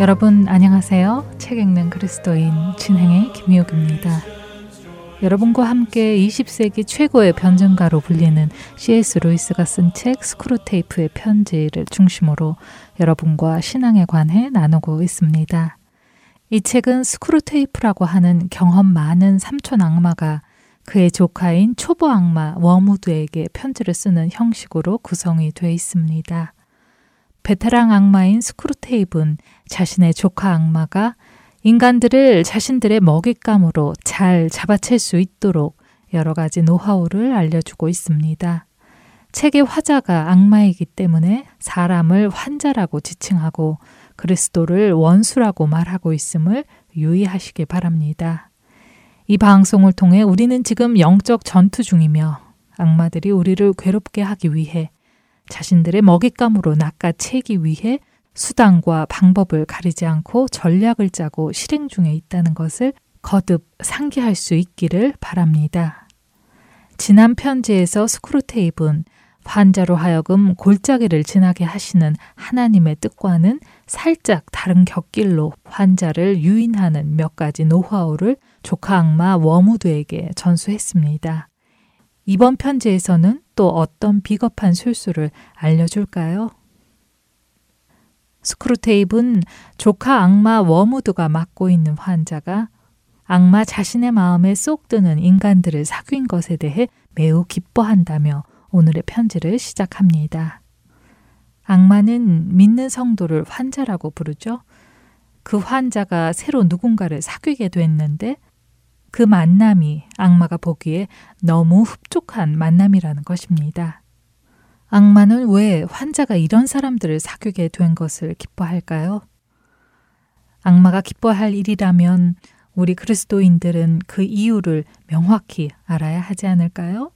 여러분 안녕하세요. 책 읽는 그리스도인 진행의 김효기입니다. 여러분과 함께 20세기 최고의 변증가로 불리는 C.S. 루이스가 쓴 책 스크루테이프의 편지를 중심으로 여러분과 신앙에 관해 나누고 있습니다. 이 책은 스크루테이프라고 하는 경험 많은 삼촌 악마가 그의 조카인 초보 악마 웜우드에게 편지를 쓰는 형식으로 구성이 되어 있습니다. 베테랑 악마인 스크루테이브는 자신의 조카 악마가 인간들을 자신들의 먹잇감으로 잘 잡아챌 수 있도록 여러 가지 노하우를 알려주고 있습니다. 책의 화자가 악마이기 때문에 사람을 환자라고 지칭하고 그리스도를 원수라고 말하고 있음을 유의하시기 바랍니다. 이 방송을 통해 우리는 지금 영적 전투 중이며 악마들이 우리를 괴롭게 하기 위해 자신들의 먹잇감으로 낚아채기 위해 수단과 방법을 가리지 않고 전략을 짜고 실행 중에 있다는 것을 거듭 상기할 수 있기를 바랍니다. 지난 편지에서 스크루테이브는 환자로 하여금 골짜기를 지나게 하시는 하나님의 뜻과는 살짝 다른 곁길로 환자를 유인하는 몇 가지 노하우를 조카 악마 워무드에게 전수했습니다. 이번 편지에서는 또 어떤 비겁한 술수를 알려줄까요? 스크루테이브는 조카 악마 워무드가 맡고 있는 환자가 악마 자신의 마음에 쏙 드는 인간들을 사귄 것에 대해 매우 기뻐한다며 오늘의 편지를 시작합니다. 악마는 믿는 성도를 환자라고 부르죠. 그 환자가 새로 누군가를 사귀게 됐는데 그 만남이 악마가 보기에 너무 흡족한 만남이라는 것입니다. 악마는 왜 환자가 이런 사람들을 사귀게 된 것을 기뻐할까요? 악마가 기뻐할 일이라면 우리 그리스도인들은 그 이유를 명확히 알아야 하지 않을까요?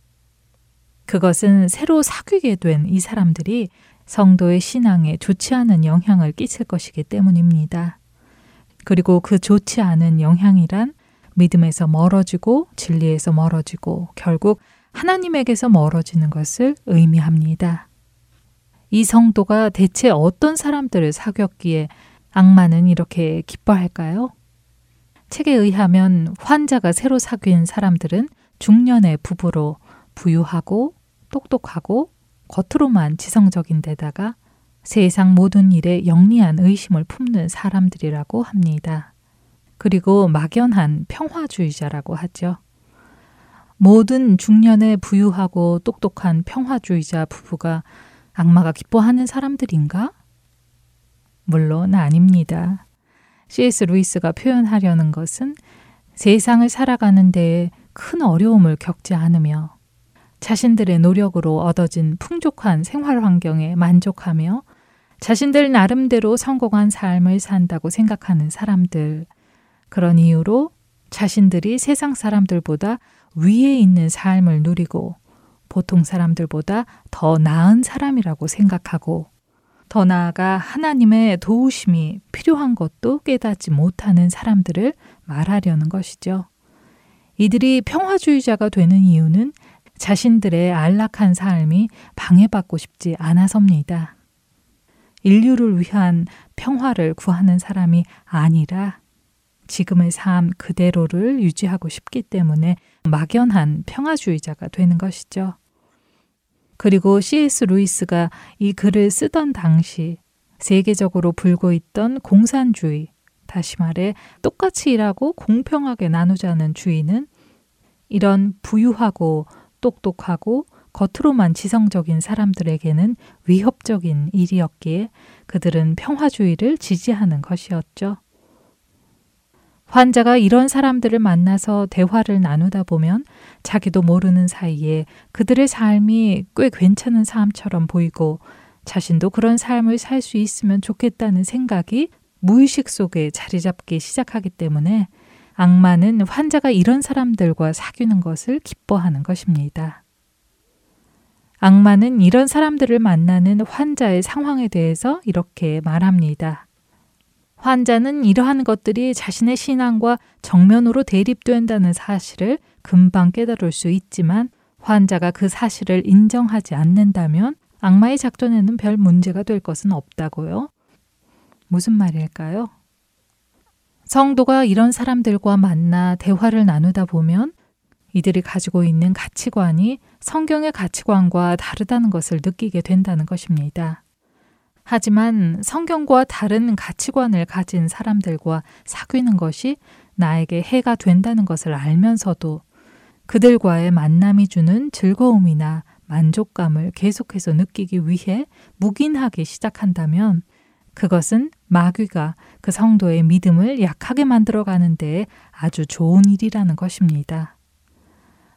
그것은 새로 사귀게 된 이 사람들이 성도의 신앙에 좋지 않은 영향을 끼칠 것이기 때문입니다. 그리고 그 좋지 않은 영향이란 믿음에서 멀어지고 진리에서 멀어지고 결국 하나님에게서 멀어지는 것을 의미합니다. 이 성도가 대체 어떤 사람들을 사귀었기에 악마는 이렇게 기뻐할까요? 책에 의하면 환자가 새로 사귄 사람들은 중년의 부부로 부유하고 똑똑하고 겉으로만 지성적인 데다가 세상 모든 일에 영리한 의심을 품는 사람들이라고 합니다. 그리고 막연한 평화주의자라고 하죠. 모든 중년의 부유하고 똑똑한 평화주의자 부부가 악마가 기뻐하는 사람들인가? 물론 아닙니다. C.S. 루이스가 표현하려는 것은 세상을 살아가는 데에 큰 어려움을 겪지 않으며 자신들의 노력으로 얻어진 풍족한 생활 환경에 만족하며 자신들 나름대로 성공한 삶을 산다고 생각하는 사람들, 그런 이유로 자신들이 세상 사람들보다 위에 있는 삶을 누리고 보통 사람들보다 더 나은 사람이라고 생각하고 더 나아가 하나님의 도우심이 필요한 것도 깨닫지 못하는 사람들을 말하려는 것이죠. 이들이 평화주의자가 되는 이유는 자신들의 안락한 삶이 방해받고 싶지 않아서입니다. 인류를 위한 평화를 구하는 사람이 아니라 지금의 삶 그대로를 유지하고 싶기 때문에 막연한 평화주의자가 되는 것이죠. 그리고 C.S. 루이스가 이 글을 쓰던 당시 세계적으로 불고 있던 공산주의, 다시 말해 똑같이 일하고 공평하게 나누자는 주의는 이런 부유하고 똑똑하고 겉으로만 지성적인 사람들에게는 위협적인 일이었기에 그들은 평화주의를 지지하는 것이었죠. 환자가 이런 사람들을 만나서 대화를 나누다 보면 자기도 모르는 사이에 그들의 삶이 꽤 괜찮은 삶처럼 보이고 자신도 그런 삶을 살 수 있으면 좋겠다는 생각이 무의식 속에 자리 잡기 시작하기 때문에 악마는 환자가 이런 사람들과 사귀는 것을 기뻐하는 것입니다. 악마는 이런 사람들을 만나는 환자의 상황에 대해서 이렇게 말합니다. 환자는 이러한 것들이 자신의 신앙과 정면으로 대립된다는 사실을 금방 깨달을 수 있지만 환자가 그 사실을 인정하지 않는다면 악마의 작전에는 별 문제가 될 것은 없다고요. 무슨 말일까요? 성도가 이런 사람들과 만나 대화를 나누다 보면 이들이 가지고 있는 가치관이 성경의 가치관과 다르다는 것을 느끼게 된다는 것입니다. 하지만 성경과 다른 가치관을 가진 사람들과 사귀는 것이 나에게 해가 된다는 것을 알면서도 그들과의 만남이 주는 즐거움이나 만족감을 계속해서 느끼기 위해 묵인하기 시작한다면 그것은 마귀가 그 성도의 믿음을 약하게 만들어 가는데 아주 좋은 일이라는 것입니다.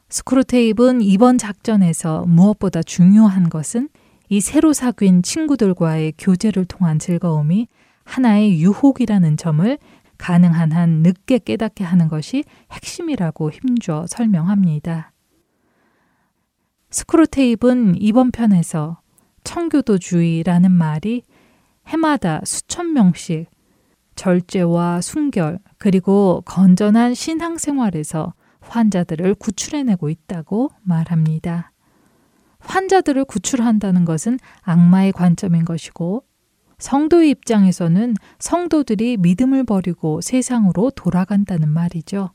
스크루테이프는 이번 작전에서 무엇보다 중요한 것은 이 새로 사귄 친구들과의 교제를 통한 즐거움이 하나의 유혹이라는 점을 가능한 한 늦게 깨닫게 하는 것이 핵심이라고 힘줘 설명합니다. 스크루테이프는 이번 편에서 청교도주의라는 말이 해마다 수천 명씩 절제와 순결 그리고 건전한 신앙생활에서 환자들을 구출해내고 있다고 말합니다. 환자들을 구출한다는 것은 악마의 관점인 것이고 성도의 입장에서는 성도들이 믿음을 버리고 세상으로 돌아간다는 말이죠.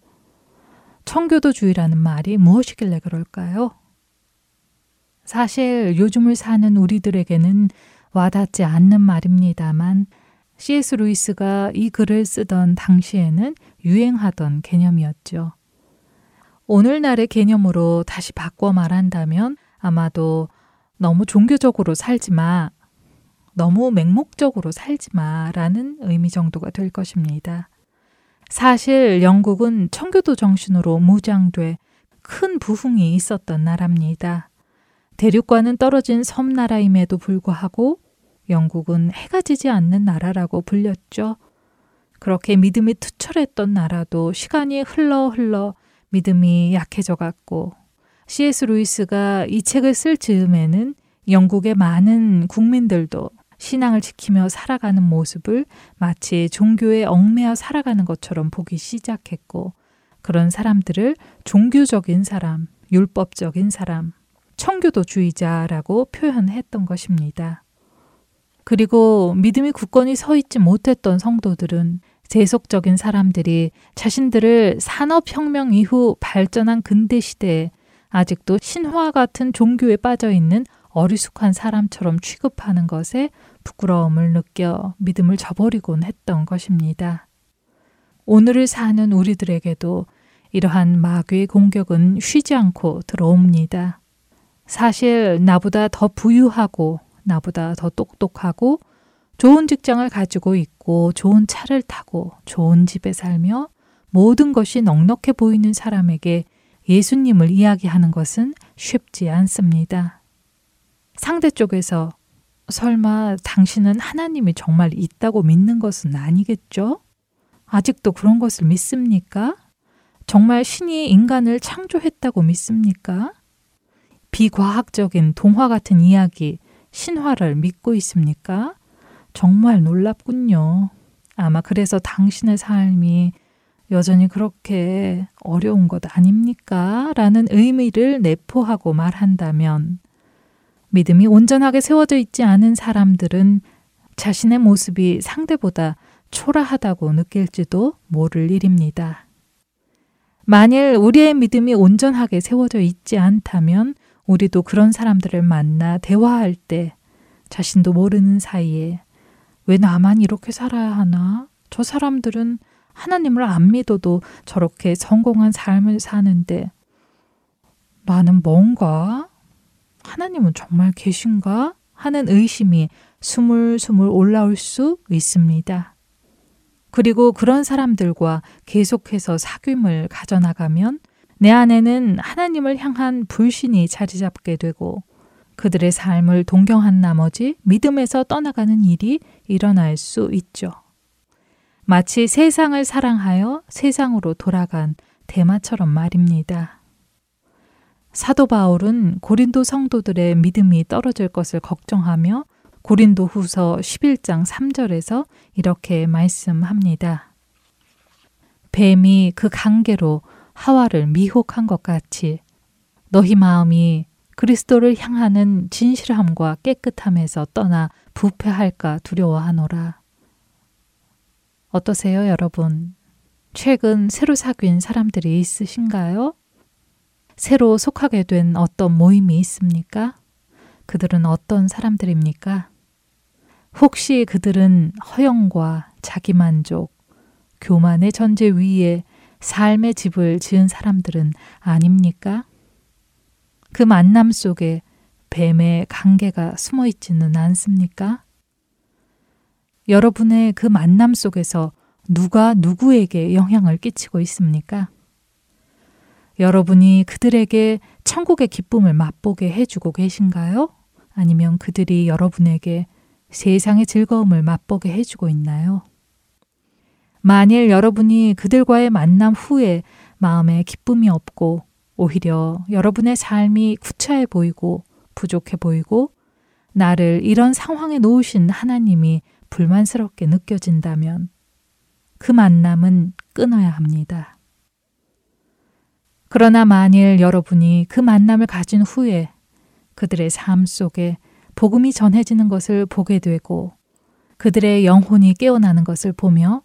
청교도주의라는 말이 무엇이길래 그럴까요? 사실 요즘을 사는 우리들에게는 와닿지 않는 말입니다만 C.S. 루이스가 이 글을 쓰던 당시에는 유행하던 개념이었죠. 오늘날의 개념으로 다시 바꿔 말한다면 아마도 너무 종교적으로 살지 마, 너무 맹목적으로 살지 마라는 의미 정도가 될 것입니다. 사실 영국은 청교도 정신으로 무장돼 큰 부흥이 있었던 나라입니다. 대륙과는 떨어진 섬나라임에도 불구하고 영국은 해가 지지 않는 나라라고 불렸죠. 그렇게 믿음이 투철했던 나라도 시간이 흘러 흘러 믿음이 약해져 갔고 C.S. 루이스가 이 책을 쓸 즈음에는 영국의 많은 국민들도 신앙을 지키며 살아가는 모습을 마치 종교에 얽매여 살아가는 것처럼 보기 시작했고 그런 사람들을 종교적인 사람, 율법적인 사람, 청교도주의자라고 표현했던 것입니다. 그리고 믿음이 굳건히 서 있지 못했던 성도들은 세속적인 사람들이 자신들을 산업혁명 이후 발전한 근대 시대에 아직도 신화 같은 종교에 빠져 있는 어리숙한 사람처럼 취급하는 것에 부끄러움을 느껴 믿음을 저버리곤 했던 것입니다. 오늘을 사는 우리들에게도 이러한 마귀의 공격은 쉬지 않고 들어옵니다. 사실 나보다 더 부유하고 나보다 더 똑똑하고 좋은 직장을 가지고 있고 좋은 차를 타고 좋은 집에 살며 모든 것이 넉넉해 보이는 사람에게 예수님을 이야기하는 것은 쉽지 않습니다. 상대 쪽에서 설마 당신은 하나님이 정말 있다고 믿는 것은 아니겠죠? 아직도 그런 것을 믿습니까? 정말 신이 인간을 창조했다고 믿습니까? 비과학적인 동화 같은 이야기, 신화를 믿고 있습니까? 정말 놀랍군요. 아마 그래서 당신의 삶이 여전히 그렇게 어려운 것 아닙니까? 라는 의미를 내포하고 말한다면 믿음이 온전하게 세워져 있지 않은 사람들은 자신의 모습이 상대보다 초라하다고 느낄지도 모를 일입니다. 만일 우리의 믿음이 온전하게 세워져 있지 않다면 우리도 그런 사람들을 만나 대화할 때 자신도 모르는 사이에 왜 나만 이렇게 살아야 하나? 저 사람들은 하나님을 안 믿어도 저렇게 성공한 삶을 사는데 나는 뭔가? 하나님은 정말 계신가? 하는 의심이 스물스물 올라올 수 있습니다. 그리고 그런 사람들과 계속해서 사귐을 가져나가면 내 안에는 하나님을 향한 불신이 자리 잡게 되고 그들의 삶을 동경한 나머지 믿음에서 떠나가는 일이 일어날 수 있죠. 마치 세상을 사랑하여 세상으로 돌아간 대마처럼 말입니다. 사도 바울은 고린도 성도들의 믿음이 떨어질 것을 걱정하며 고린도 후서 11장 3절에서 이렇게 말씀합니다. 뱀이 그 관계로 하와를 미혹한 것 같이 너희 마음이 그리스도를 향하는 진실함과 깨끗함에서 떠나 부패할까 두려워하노라. 어떠세요, 여러분? 최근 새로 사귄 사람들이 있으신가요? 새로 속하게 된 어떤 모임이 있습니까? 그들은 어떤 사람들입니까? 혹시 그들은 허영과 자기만족, 교만의 전제 위에 삶의 집을 지은 사람들은 아닙니까? 그 만남 속에 뱀의 관계가 숨어 있지는 않습니까? 여러분의 그 만남 속에서 누가 누구에게 영향을 끼치고 있습니까? 여러분이 그들에게 천국의 기쁨을 맛보게 해주고 계신가요? 아니면 그들이 여러분에게 세상의 즐거움을 맛보게 해주고 있나요? 만일 여러분이 그들과의 만남 후에 마음에 기쁨이 없고 오히려 여러분의 삶이 구차해 보이고 부족해 보이고 나를 이런 상황에 놓으신 하나님이 불만스럽게 느껴진다면 그 만남은 끊어야 합니다. 그러나 만일 여러분이 그 만남을 가진 후에 그들의 삶 속에 복음이 전해지는 것을 보게 되고 그들의 영혼이 깨어나는 것을 보며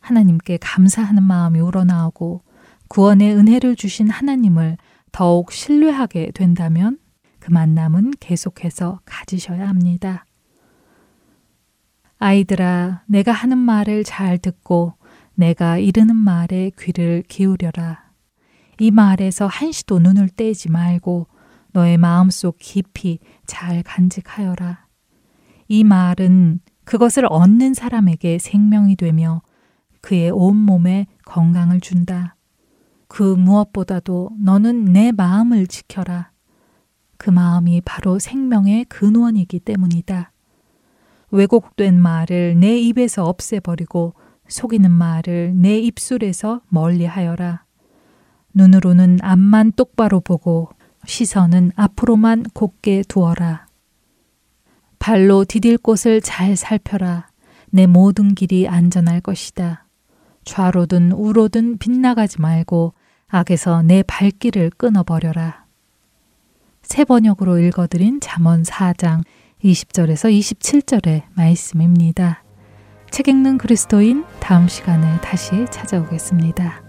하나님께 감사하는 마음이 우러나오고 구원의 은혜를 주신 하나님을 더욱 신뢰하게 된다면 그 만남은 계속해서 가지셔야 합니다. 아이들아, 내가 하는 말을 잘 듣고 내가 이르는 말에 귀를 기울여라. 이 말에서 한시도 눈을 떼지 말고 너의 마음속 깊이 잘 간직하여라. 이 말은 그것을 얻는 사람에게 생명이 되며 그의 온 몸에 건강을 준다. 그 무엇보다도 너는 내 마음을 지켜라. 그 마음이 바로 생명의 근원이기 때문이다. 왜곡된 말을 내 입에서 없애버리고 속이는 말을 내 입술에서 멀리하여라. 눈으로는 앞만 똑바로 보고 시선은 앞으로만 곱게 두어라. 발로 디딜 곳을 잘 살펴라. 내 모든 길이 안전할 것이다. 좌로든 우로든 빗나가지 말고 악에서 내 발길을 끊어버려라. 새 번역으로 읽어드린 잠언 4장 20절에서 27절의 말씀입니다. 책 읽는 그리스도인 다음 시간에 다시 찾아오겠습니다.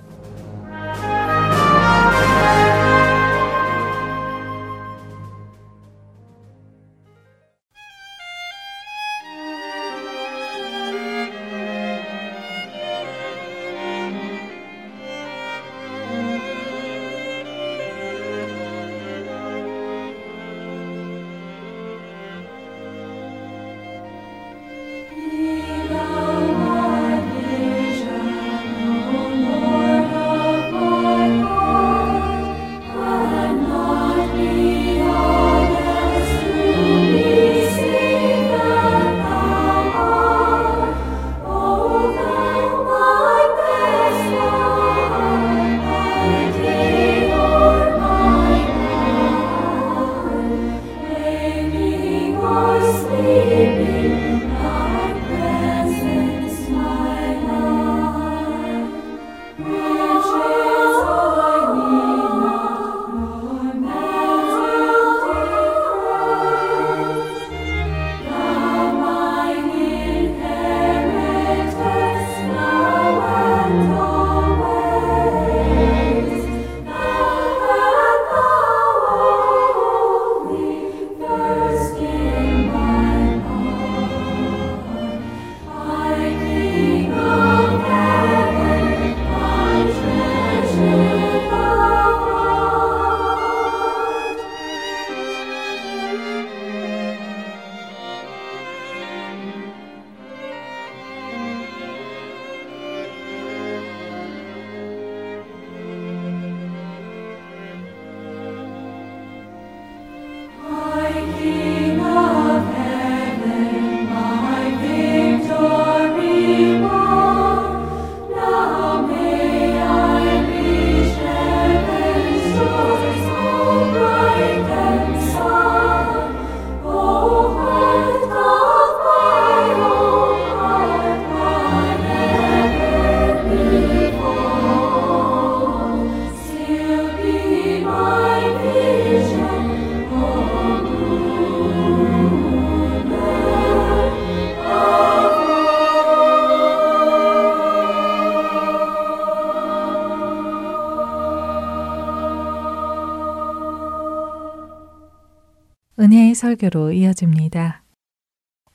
설교로 이어집니다.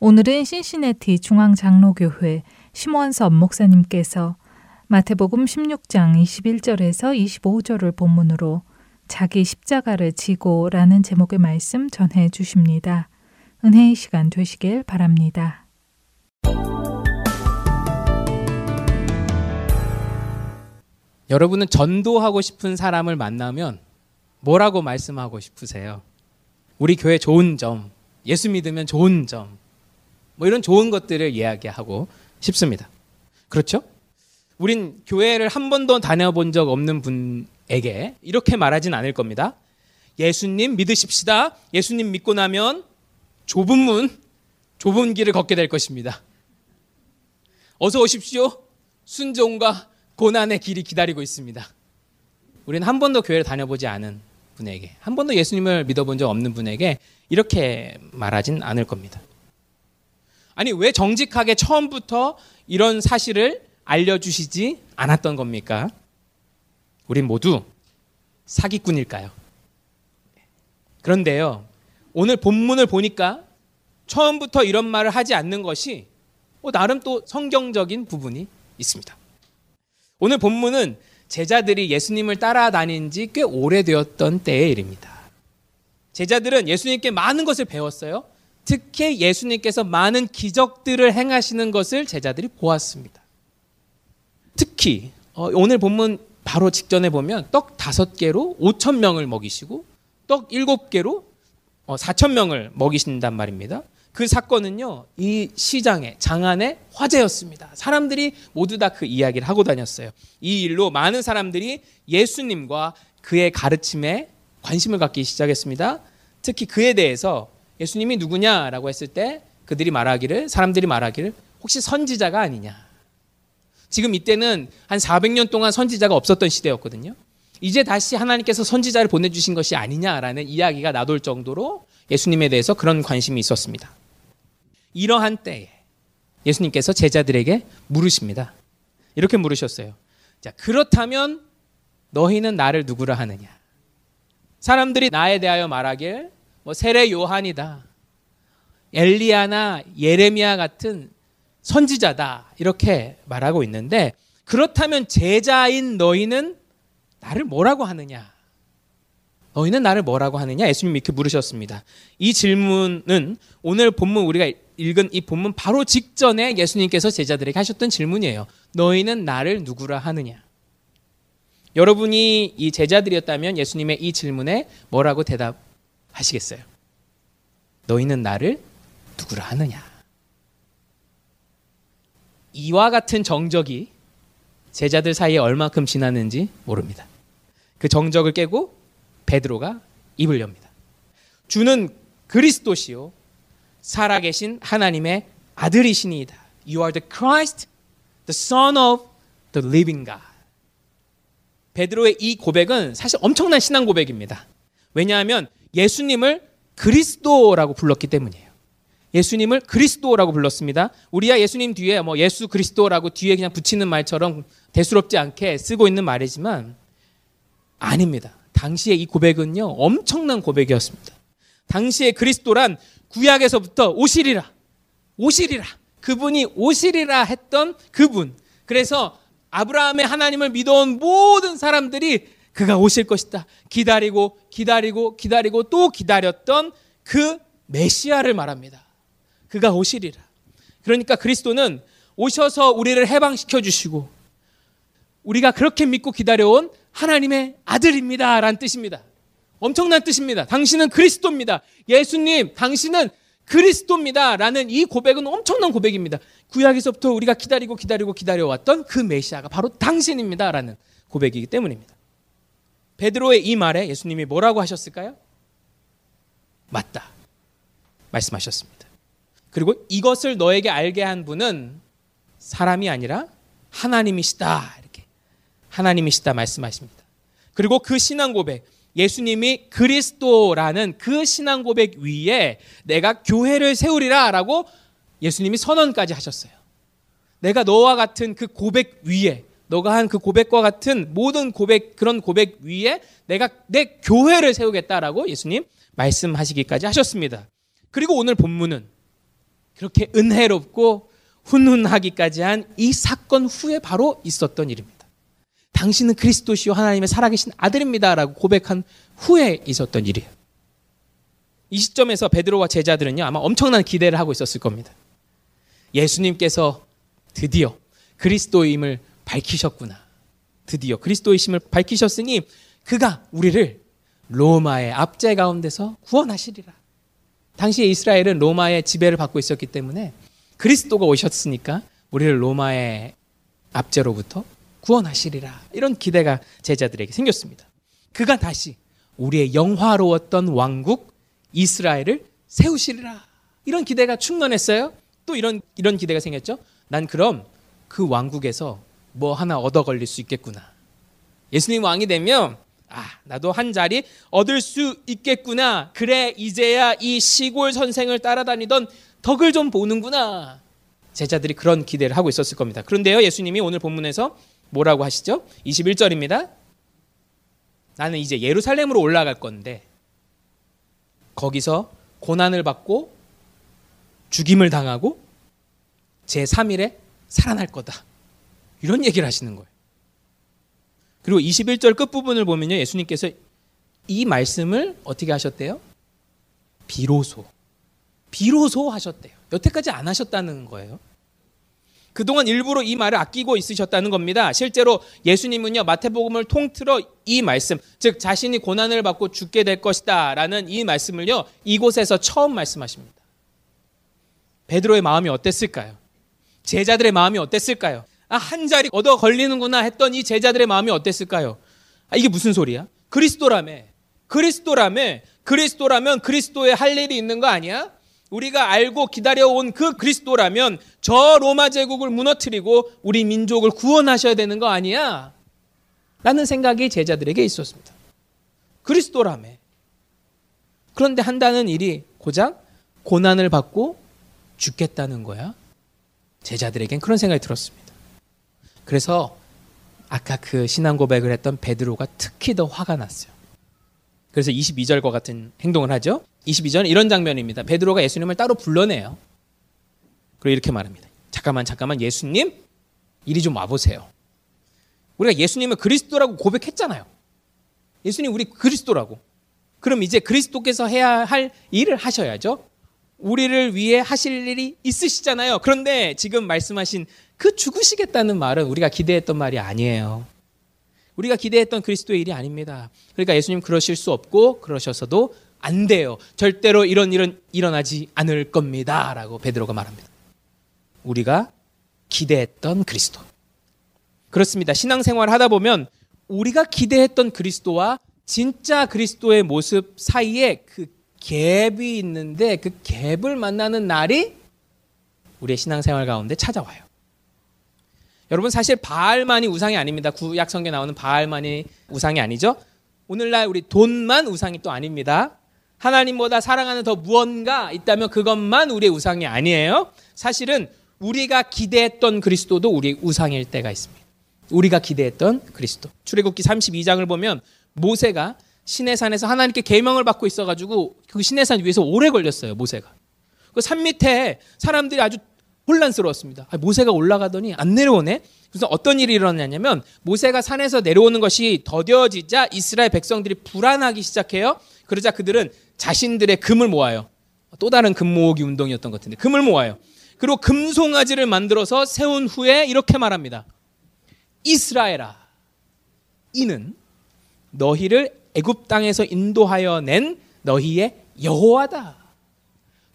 오늘은 신시내티 중앙장로교회 심원섭 목사님께서 마태복음 16장 21절에서 25절을 본문으로 자기 십자가를 지고 라는 제목의 말씀 전해 주십니다. 은혜의 시간 되시길 바랍니다. 여러분은 전도하고 싶은 사람을 만나면 뭐라고 말씀하고 싶으세요? 우리 교회 좋은 점, 예수 믿으면 좋은 점, 뭐 이런 좋은 것들을 이야기하고 싶습니다. 그렇죠? 우린 교회를 한 번도 다녀본 적 없는 분에게 이렇게 말하진 않을 겁니다. 예수님 믿으십시다. 예수님 믿고 나면 좁은 문, 좁은 길을 걷게 될 것입니다. 어서 오십시오. 순종과 고난의 길이 기다리고 있습니다. 우리는 한 번도 교회를 다녀보지 않은 분에게, 한 번도 예수님을 믿어본 적 없는 분에게 이렇게 말하진 않을 겁니다. 아니, 왜 정직하게 처음부터 이런 사실을 알려주시지 않았던 겁니까? 우린 모두 사기꾼일까요? 그런데요, 오늘 본문을 보니까 처음부터 이런 말을 하지 않는 것이 뭐 나름 또 성경적인 부분이 있습니다. 오늘 본문은 제자들이 예수님을 따라다닌 지 꽤 오래되었던 때의 일입니다. 제자들은 예수님께 많은 것을 배웠어요. 특히 예수님께서 많은 기적들을 행하시는 것을 제자들이 보았습니다. 특히 어, 오늘 본문 바로 직전에 보면 떡 다섯 개로 5천 명을 먹이시고 떡 일곱 개로 4천 어, 명을 먹이신단 말입니다. 그 사건은요, 이 시장의 장안의 화제였습니다. 사람들이 모두 다 그 이야기를 하고 다녔어요. 이 일로 많은 사람들이 예수님과 그의 가르침에 관심을 갖기 시작했습니다. 특히 그에 대해서 예수님이 누구냐라고 했을 때 그들이 말하기를, 사람들이 말하기를 혹시 선지자가 아니냐. 지금 이때는 한 400년 동안 선지자가 없었던 시대였거든요. 이제 다시 하나님께서 선지자를 보내주신 것이 아니냐라는 이야기가 나돌 정도로 예수님에 대해서 그런 관심이 있었습니다. 이러한 때에 예수님께서 제자들에게 물으십니다. 이렇게 물으셨어요. 자, 그렇다면 너희는 나를 누구라 하느냐? 사람들이 나에 대하여 말하길 뭐 세례 요한이다. 엘리야나 예레미야 같은 선지자다. 이렇게 말하고 있는데 그렇다면 제자인 너희는 나를 뭐라고 하느냐? 너희는 나를 뭐라고 하느냐? 예수님이 이렇게 물으셨습니다. 이 질문은 오늘 본문 우리가 읽은 이 본문 바로 직전에 예수님께서 제자들에게 하셨던 질문이에요. 너희는 나를 누구라 하느냐? 여러분이 이 제자들이었다면 예수님의 이 질문에 뭐라고 대답하시겠어요? 너희는 나를 누구라 하느냐? 이와 같은 정적이 제자들 사이에 얼만큼 지났는지 모릅니다. 그 정적을 깨고 베드로가 입을 엽니다. 주는 그리스도시요 살아계신 하나님의 아들이시니이다. You are the Christ, the Son of the living God. 베드로의 이 고백은 사실 엄청난 신앙 고백입니다. 왜냐하면 예수님을 그리스도라고 불렀기 때문이에요. 예수님을 그리스도라고 불렀습니다. 우리야 예수님 뒤에 뭐 예수 그리스도라고 뒤에 그냥 붙이는 말처럼 대수롭지 않게 쓰고 있는 말이지만 아닙니다. 당시에 이 고백은요, 엄청난 고백이었습니다. 당시에 그리스도란 구약에서부터 오시리라, 오시리라, 그분이 오시리라 했던 그분. 그래서 아브라함의 하나님을 믿어온 모든 사람들이 그가 오실 것이다. 기다리고, 기다리고, 기다리고 또 기다렸던 그 메시아를 말합니다. 그가 오시리라. 그러니까 그리스도는 오셔서 우리를 해방시켜 주시고, 우리가 그렇게 믿고 기다려온 하나님의 아들입니다. 라는 뜻입니다. 엄청난 뜻입니다. 당신은 그리스도입니다. 예수님, 당신은 그리스도입니다. 라는 이 고백은 엄청난 고백입니다. 구약에서부터 우리가 기다리고 기다리고 기다려왔던 그 메시아가 바로 당신입니다. 라는 고백이기 때문입니다. 베드로의 이 말에 예수님이 뭐라고 하셨을까요? 맞다. 말씀하셨습니다. 그리고 이것을 너에게 알게 한 분은 사람이 아니라 하나님이시다. 하나님이시다 말씀하십니다. 그리고 그 신앙 고백, 예수님이 그리스도라는 그 신앙 고백 위에 내가 교회를 세우리라 라고 예수님이 선언까지 하셨어요. 내가 너와 같은 그 고백 위에, 너가 한 그 고백과 같은 모든 고백, 그런 고백 위에 내가 내 교회를 세우겠다라고 예수님 말씀하시기까지 하셨습니다. 그리고 오늘 본문은 그렇게 은혜롭고 훈훈하기까지 한 이 사건 후에 바로 있었던 일입니다. 당신은 그리스도시요 하나님의 살아계신 아들입니다라고 고백한 후에 있었던 일이에요. 이 시점에서 베드로와 제자들은요 아마 엄청난 기대를 하고 있었을 겁니다. 예수님께서 드디어 그리스도임을 밝히셨구나. 드디어 그리스도이심을 밝히셨으니 그가 우리를 로마의 압제 가운데서 구원하시리라. 당시에 이스라엘은 로마의 지배를 받고 있었기 때문에 그리스도가 오셨으니까 우리를 로마의 압제로부터 구원하시리라. 이런 기대가 제자들에게 생겼습니다. 그가 다시 우리의 영화로웠던 왕국 이스라엘을 세우시리라. 이런 기대가 충만했어요. 또 이런 이런 기대가 생겼죠. 난 그럼 그 왕국에서 뭐 하나 얻어 걸릴 수 있겠구나. 예수님 왕이 되면 아, 나도 한 자리 얻을 수 있겠구나. 그래, 이제야 이 시골 선생을 따라다니던 덕을 좀 보는구나. 제자들이 그런 기대를 하고 있었을 겁니다. 그런데요, 예수님이 오늘 본문에서 뭐라고 하시죠? 21절입니다. 나는 이제 예루살렘으로 올라갈 건데, 거기서 고난을 받고 죽임을 당하고 제 3일에 살아날 거다. 이런 얘기를 하시는 거예요. 그리고 21절 끝부분을 보면요. 예수님께서 이 말씀을 어떻게 하셨대요? 비로소. 비로소 하셨대요. 여태까지 안 하셨다는 거예요. 그동안 일부러 이 말을 아끼고 있으셨다는 겁니다. 실제로 예수님은요, 마태복음을 통틀어 이 말씀, 즉, 자신이 고난을 받고 죽게 될 것이다. 라는 이 말씀을요, 이곳에서 처음 말씀하십니다. 베드로의 마음이 어땠을까요? 제자들의 마음이 어땠을까요? 아, 한 자리 얻어 걸리는구나 했던 이 제자들의 마음이 어땠을까요? 아, 이게 무슨 소리야? 그리스도라며. 그리스도라며. 그리스도라면 그리스도의 할 일이 있는 거 아니야? 우리가 알고 기다려온 그 그리스도라면 저 로마 제국을 무너뜨리고 우리 민족을 구원하셔야 되는 거 아니야? 라는 생각이 제자들에게 있었습니다. 그리스도라며. 그런데 한다는 일이 고작 고난을 받고 죽겠다는 거야. 제자들에겐 그런 생각이 들었습니다. 그래서 아까 그 신앙 고백을 했던 베드로가 특히 더 화가 났어요. 그래서 22절과 같은 행동을 하죠. 22절은 이런 장면입니다. 베드로가 예수님을 따로 불러내요. 그리고 이렇게 말합니다. 잠깐만 잠깐만 예수님 이리 좀 와보세요. 우리가 예수님을 그리스도라고 고백했잖아요. 예수님 우리 그리스도라고. 그럼 이제 그리스도께서 해야 할 일을 하셔야죠. 우리를 위해 하실 일이 있으시잖아요. 그런데 지금 말씀하신 그 죽으시겠다는 말은 우리가 기대했던 말이 아니에요. 우리가 기대했던 그리스도의 일이 아닙니다. 그러니까 예수님 그러실 수 없고 그러셔서도 안 돼요. 절대로 이런 일은 일어나지 않을 겁니다. 라고 베드로가 말합니다. 우리가 기대했던 그리스도. 그렇습니다. 신앙생활 하다 보면 우리가 기대했던 그리스도와 진짜 그리스도의 모습 사이에 그 갭이 있는데 그 갭을 만나는 날이 우리의 신앙생활 가운데 찾아와요. 여러분 사실 바알만이 우상이 아닙니다. 구약 성경에 나오는 바알만이 우상이 아니죠. 오늘날 우리 돈만 우상이 또 아닙니다. 하나님보다 사랑하는 더 무언가 있다면 그것만 우리의 우상이 아니에요. 사실은 우리가 기대했던 그리스도도 우리의 우상일 때가 있습니다. 우리가 기대했던 그리스도. 출애굽기 32장을 보면 모세가 시내산에서 하나님께 계명을 받고 있어 가지고 그 시내산 위에서 오래 걸렸어요 모세가. 그 산 밑에 사람들이 아주 혼란스러웠습니다. 아, 모세가 올라가더니 안 내려오네. 그래서 어떤 일이 일어났냐면 모세가 산에서 내려오는 것이 더뎌지자 이스라엘 백성들이 불안하기 시작해요. 그러자 그들은 자신들의 금을 모아요. 또 다른 금 모으기 운동이었던 것 같은데 금을 모아요. 그리고 금송아지를 만들어서 세운 후에 이렇게 말합니다. 이스라엘아, 이는 너희를 애굽 땅에서 인도하여 낸 너희의 여호와다.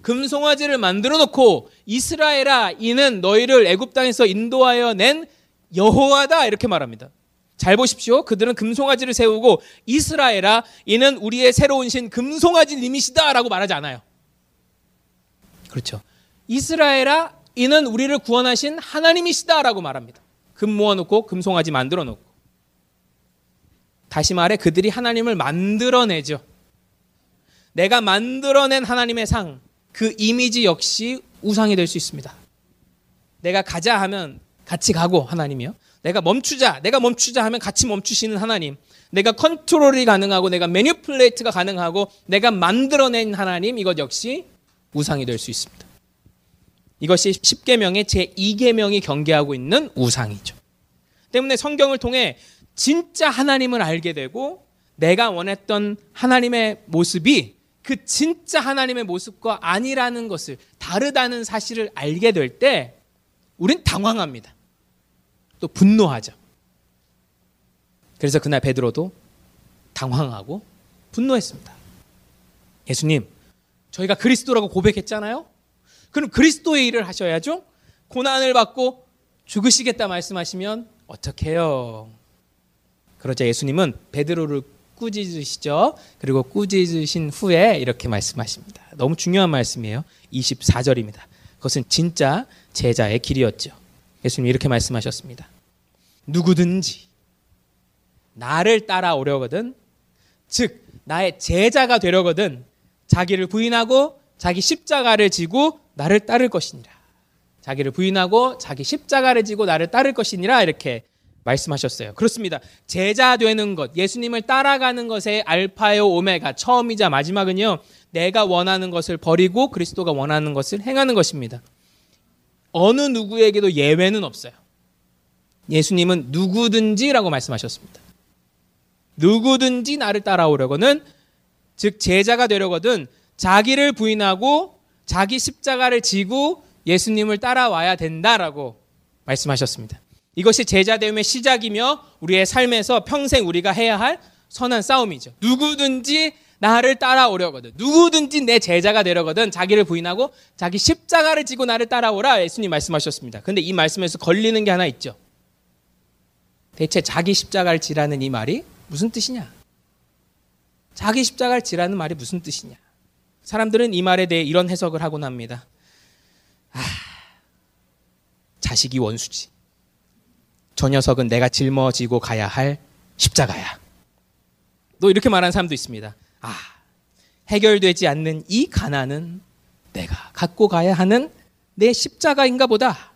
금송아지를 만들어 놓고 이스라엘아 이는 너희를 애굽 땅에서 인도하여 낸 여호와다 이렇게 말합니다. 잘 보십시오. 그들은 금송아지를 세우고 이스라엘아 이는 우리의 새로운 신 금송아지 님이시다라고 말하지 않아요. 그렇죠. 이스라엘아 이는 우리를 구원하신 하나님이시다라고 말합니다. 금 모아놓고 금송아지 만들어 놓고 다시 말해 그들이 하나님을 만들어내죠. 내가 만들어낸 하나님의 상, 그 이미지 역시 우상이 될 수 있습니다. 내가 가자 하면 같이 가고 하나님이요. 내가 멈추자, 내가 멈추자 하면 같이 멈추시는 하나님. 내가 컨트롤이 가능하고 내가 매니플레이트가 가능하고 내가 만들어낸 하나님 이것 역시 우상이 될 수 있습니다. 이것이 10계명의 제2계명이 경계하고 있는 우상이죠. 때문에 성경을 통해 진짜 하나님을 알게 되고 내가 원했던 하나님의 모습이 그 진짜 하나님의 모습과 아니라는 것을 다르다는 사실을 알게 될 때 우린 당황합니다. 또 분노하죠. 그래서 그날 베드로도 당황하고 분노했습니다. 예수님, 저희가 그리스도라고 고백했잖아요. 그럼 그리스도의 일을 하셔야죠. 고난을 받고 죽으시겠다 말씀하시면 어떡해요? 그러자 예수님은 베드로를 꾸짖으시죠. 그리고 꾸짖으신 후에 이렇게 말씀하십니다. 너무 중요한 말씀이에요. 24절입니다. 그것은 진짜 제자의 길이었죠. 예수님 이렇게 말씀하셨습니다. 누구든지 나를 따라오려거든 즉 나의 제자가 되려거든 자기를 부인하고 자기 십자가를 지고 나를 따를 것이니라. 자기를 부인하고 자기 십자가를 지고 나를 따를 것이니라 이렇게 말씀하셨어요. 그렇습니다. 제자 되는 것, 예수님을 따라가는 것의 알파요 오메가, 처음이자 마지막은요, 내가 원하는 것을 버리고 그리스도가 원하는 것을 행하는 것입니다. 어느 누구에게도 예외는 없어요. 예수님은 누구든지라고 말씀하셨습니다. 누구든지 나를 따라오려거는 즉 제자가 되려거든 자기를 부인하고 자기 십자가를 지고 예수님을 따라와야 된다라고 말씀하셨습니다. 이것이 제자됨의 시작이며 우리의 삶에서 평생 우리가 해야 할 선한 싸움이죠. 누구든지 나를 따라오려거든. 누구든지 내 제자가 되려거든. 자기를 부인하고 자기 십자가를 지고 나를 따라오라. 예수님 말씀하셨습니다. 근데 이 말씀에서 걸리는 게 하나 있죠. 대체 자기 십자가를 지라는 이 말이 무슨 뜻이냐? 자기 십자가를 지라는 말이 무슨 뜻이냐? 사람들은 이 말에 대해 이런 해석을 하곤 합니다. 아, 자식이 원수지. 저 녀석은 내가 짊어지고 가야 할 십자가야. 또 이렇게 말하는 사람도 있습니다. 아, 해결되지 않는 이 가난은 내가 갖고 가야 하는 내 십자가인가 보다.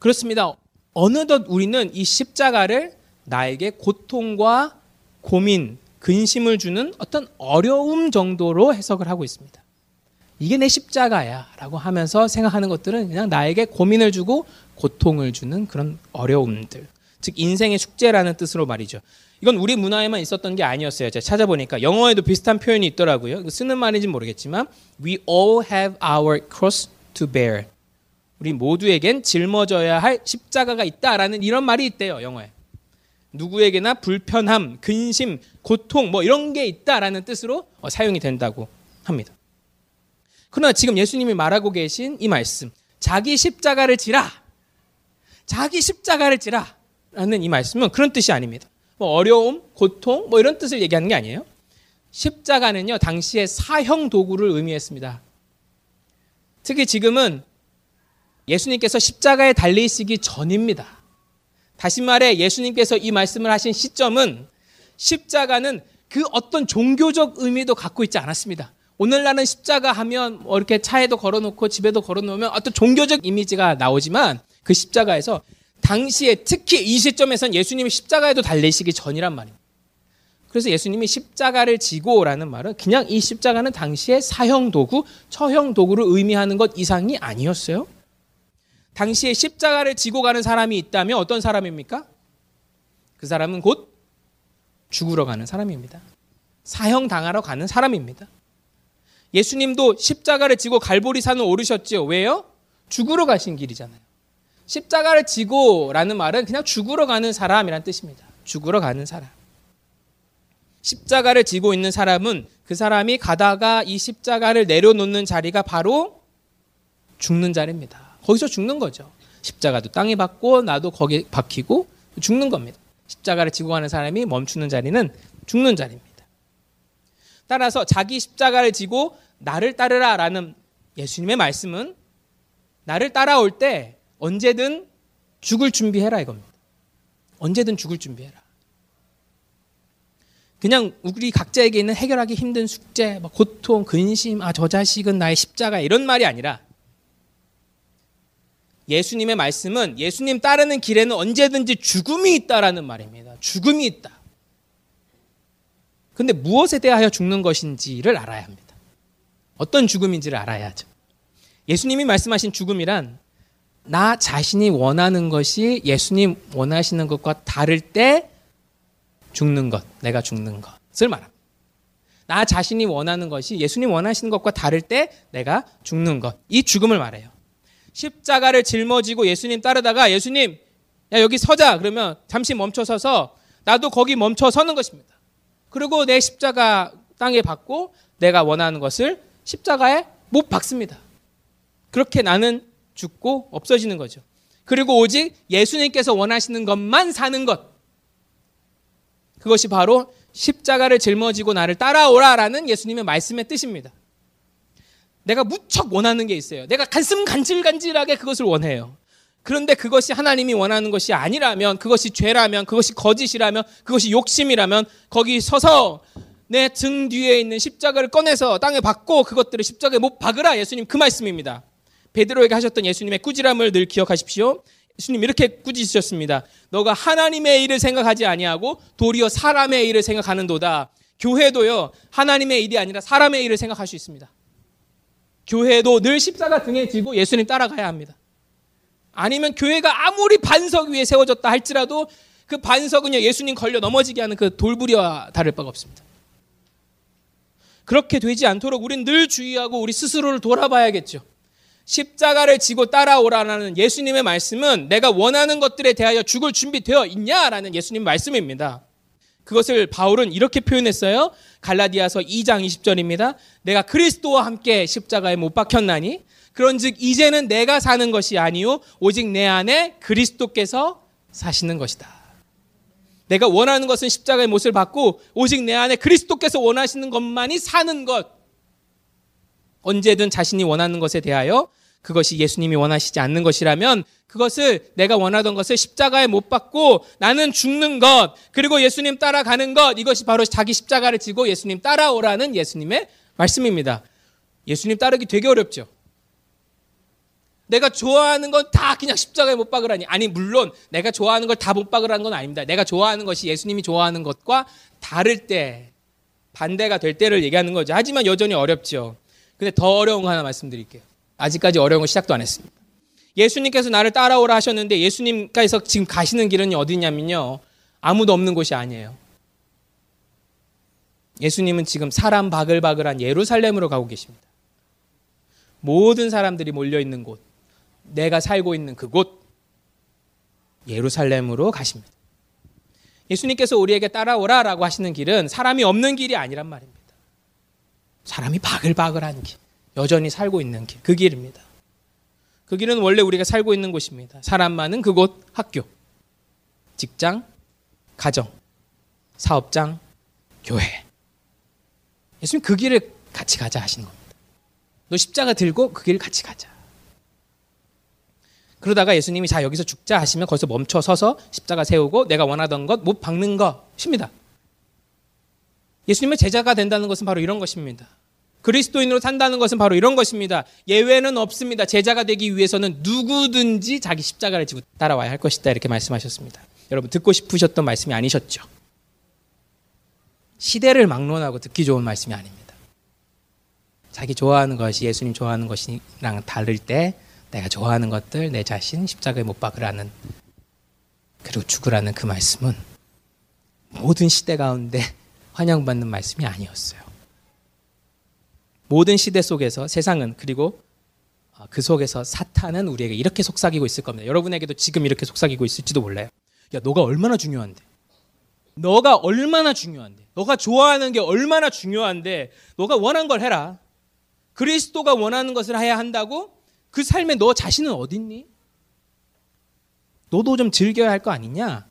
그렇습니다. 어느덧 우리는 이 십자가를 나에게 고통과 고민, 근심을 주는 어떤 어려움 정도로 해석을 하고 있습니다. 이게 내 십자가야 라고 하면서 생각하는 것들은 그냥 나에게 고민을 주고 고통을 주는 그런 어려움들. 즉, 인생의 숙제라는 뜻으로 말이죠. 이건 우리 문화에만 있었던 게 아니었어요. 제가 찾아보니까 영어에도 비슷한 표현이 있더라고요. 쓰는 말인지 모르겠지만, we all have our cross to bear. 우리 모두에겐 짊어져야 할 십자가가 있다라는 이런 말이 있대요. 영어에. 누구에게나 불편함, 근심, 고통 뭐 이런 게 있다라는 뜻으로 어, 사용이 된다고 합니다. 그러나 지금 예수님이 말하고 계신 이 말씀, 자기 십자가를 지라, 자기 십자가를 지라 라는 이 말씀은 그런 뜻이 아닙니다. 뭐 어려움, 고통, 뭐 이런 뜻을 얘기하는 게 아니에요. 십자가는요 당시의 사형 도구를 의미했습니다. 특히 지금은 예수님께서 십자가에 달리시기 전입니다. 다시 말해 예수님께서 이 말씀을 하신 시점은 십자가는 그 어떤 종교적 의미도 갖고 있지 않았습니다. 오늘날은 십자가 하면 뭐 이렇게 차에도 걸어놓고 집에도 걸어놓으면 어떤 종교적 이미지가 나오지만 그 십자가에서 당시에 특히 이 시점에선 예수님이 십자가에도 달리시기 전이란 말입니다. 그래서 예수님이 십자가를 지고라는 말은 그냥 이 십자가는 당시의 사형 도구, 처형 도구를 의미하는 것 이상이 아니었어요. 당시에 십자가를 지고 가는 사람이 있다면 어떤 사람입니까? 그 사람은 곧 죽으러 가는 사람입니다. 사형 당하러 가는 사람입니다. 예수님도 십자가를 지고 갈보리 산을 오르셨죠. 왜요? 죽으러 가신 길이잖아요. 십자가를 지고라는 말은 그냥 죽으러 가는 사람이란 뜻입니다. 죽으러 가는 사람. 십자가를 지고 있는 사람은 그 사람이 가다가 이 십자가를 내려놓는 자리가 바로 죽는 자리입니다. 거기서 죽는 거죠. 십자가도 땅에 박고 나도 거기에 박히고 죽는 겁니다. 십자가를 지고 가는 사람이 멈추는 자리는 죽는 자리입니다. 따라서 자기 십자가를 지고 나를 따르라라는 예수님의 말씀은 나를 따라올 때 언제든 죽을 준비해라 이겁니다. 언제든 죽을 준비해라. 그냥 우리 각자에게 있는 해결하기 힘든 숙제, 고통, 근심, 아, 저 자식은 나의 십자가 이런 말이 아니라 예수님의 말씀은 예수님 따르는 길에는 언제든지 죽음이 있다라는 말입니다. 죽음이 있다. 근데 무엇에 대하여 죽는 것인지를 알아야 합니다. 어떤 죽음인지를 알아야죠. 예수님이 말씀하신 죽음이란 나 자신이 원하는 것이 예수님 원하시는 것과 다를 때 죽는 것, 내가 죽는 것을 말합니다. 나 자신이 원하는 것이 예수님 원하시는 것과 다를 때 내가 죽는 것. 이 죽음을 말해요. 십자가를 짊어지고 예수님 따르다가 예수님, 야, 여기 서자. 그러면 잠시 멈춰 서서 나도 거기 멈춰 서는 것입니다. 그리고 내 십자가 땅에 받고 내가 원하는 것을 십자가에 못 박습니다. 그렇게 나는 죽고 없어지는 거죠. 그리고 오직 예수님께서 원하시는 것만 사는 것. 그것이 바로 십자가를 짊어지고 나를 따라오라라는 예수님의 말씀의 뜻입니다. 내가 무척 원하는 게 있어요. 내가 가슴 간질간질하게 그것을 원해요. 그런데 그것이 하나님이 원하는 것이 아니라면, 그것이 죄라면, 그것이 거짓이라면, 그것이 욕심이라면, 거기 서서 내 등 뒤에 있는 십자가를 꺼내서 땅에 박고 그것들을 십자가에 못 박으라 예수님 그 말씀입니다. 베드로에게 하셨던 예수님의 꾸지람을 늘 기억하십시오. 예수님 이렇게 꾸짖으셨습니다. 너가 하나님의 일을 생각하지 아니하고 도리어 사람의 일을 생각하는도다. 교회도요 하나님의 일이 아니라 사람의 일을 생각할 수 있습니다. 교회도 늘 십자가 등에 지고 예수님 따라가야 합니다. 아니면 교회가 아무리 반석 위에 세워졌다 할지라도 그 반석은요 예수님 걸려 넘어지게 하는 그 돌부리와 다를 바가 없습니다. 그렇게 되지 않도록 우리는 늘 주의하고 우리 스스로를 돌아봐야겠죠. 십자가를 지고 따라오라는 예수님의 말씀은 내가 원하는 것들에 대하여 죽을 준비되어 있냐라는 예수님 말씀입니다. 그것을 바울은 이렇게 표현했어요. 갈라디아서 2장 20절입니다. 내가 그리스도와 함께 십자가에 못 박혔나니 그런즉 이제는 내가 사는 것이 아니요 오직 내 안에 그리스도께서 사시는 것이다. 내가 원하는 것은 십자가의 못을 받고 오직 내 안에 그리스도께서 원하시는 것만이 사는 것. 언제든 자신이 원하는 것에 대하여 그것이 예수님이 원하시지 않는 것이라면 그것을 내가 원하던 것을 십자가에 못 박고 나는 죽는 것 그리고 예수님 따라가는 것 이것이 바로 자기 십자가를 지고 예수님 따라오라는 예수님의 말씀입니다. 예수님 따르기 되게 어렵죠. 내가 좋아하는 건 다 그냥 십자가에 못 박으라니. 아니, 물론 내가 좋아하는 걸 다 못 박으라는 건 아닙니다. 내가 좋아하는 것이 예수님이 좋아하는 것과 다를 때, 반대가 될 때를 얘기하는 거죠. 하지만 여전히 어렵죠. 근데 더 어려운 거 하나 말씀드릴게요. 아직까지 어려운 거 시작도 안 했습니다. 예수님께서 나를 따라오라 하셨는데 예수님께서 지금 가시는 길은 어디냐면요. 아무도 없는 곳이 아니에요. 예수님은 지금 사람 바글바글한 예루살렘으로 가고 계십니다. 모든 사람들이 몰려 있는 곳, 내가 살고 있는 그곳, 예루살렘으로 가십니다. 예수님께서 우리에게 따라오라라고 하시는 길은 사람이 없는 길이 아니란 말입니다. 사람이 바글바글한 길, 여전히 살고 있는 길, 그 길입니다. 그 길은 원래 우리가 살고 있는 곳입니다. 사람 많은 그곳 학교, 직장, 가정, 사업장, 교회. 예수님 그 길을 같이 가자 하시는 겁니다. 너 십자가 들고 그 길 같이 가자. 그러다가 예수님이 자 여기서 죽자 하시면 거기서 멈춰 서서 십자가 세우고 내가 원하던 것 못 박는 것입니다. 예수님의 제자가 된다는 것은 바로 이런 것입니다. 그리스도인으로 산다는 것은 바로 이런 것입니다. 예외는 없습니다. 제자가 되기 위해서는 누구든지 자기 십자가를 지고 따라와야 할 것이다. 이렇게 말씀하셨습니다. 여러분 듣고 싶으셨던 말씀이 아니셨죠? 시대를 막론하고 듣기 좋은 말씀이 아닙니다. 자기 좋아하는 것이 예수님 좋아하는 것이랑 다를 때 내가 좋아하는 것들 내 자신 십자가에 못 박으라는 그리고 죽으라는 그 말씀은 모든 시대 가운데 환영받는 말씀이 아니었어요. 모든 시대 속에서 세상은 그리고 어, 그 속에서 사탄은 우리에게 이렇게 속삭이고 있을 겁니다. 여러분에게도 지금 이렇게 속삭이고 있을지도 몰라요. 야, 너가 얼마나 중요한데. 너가 얼마나 중요한데. 너가 좋아하는 게 얼마나 중요한데. 너가 원한 걸 해라. 그리스도가 원하는 것을 해야 한다고? 그 삶에 너 자신은 어딨니? 너도 좀 즐겨야 할 거 아니냐?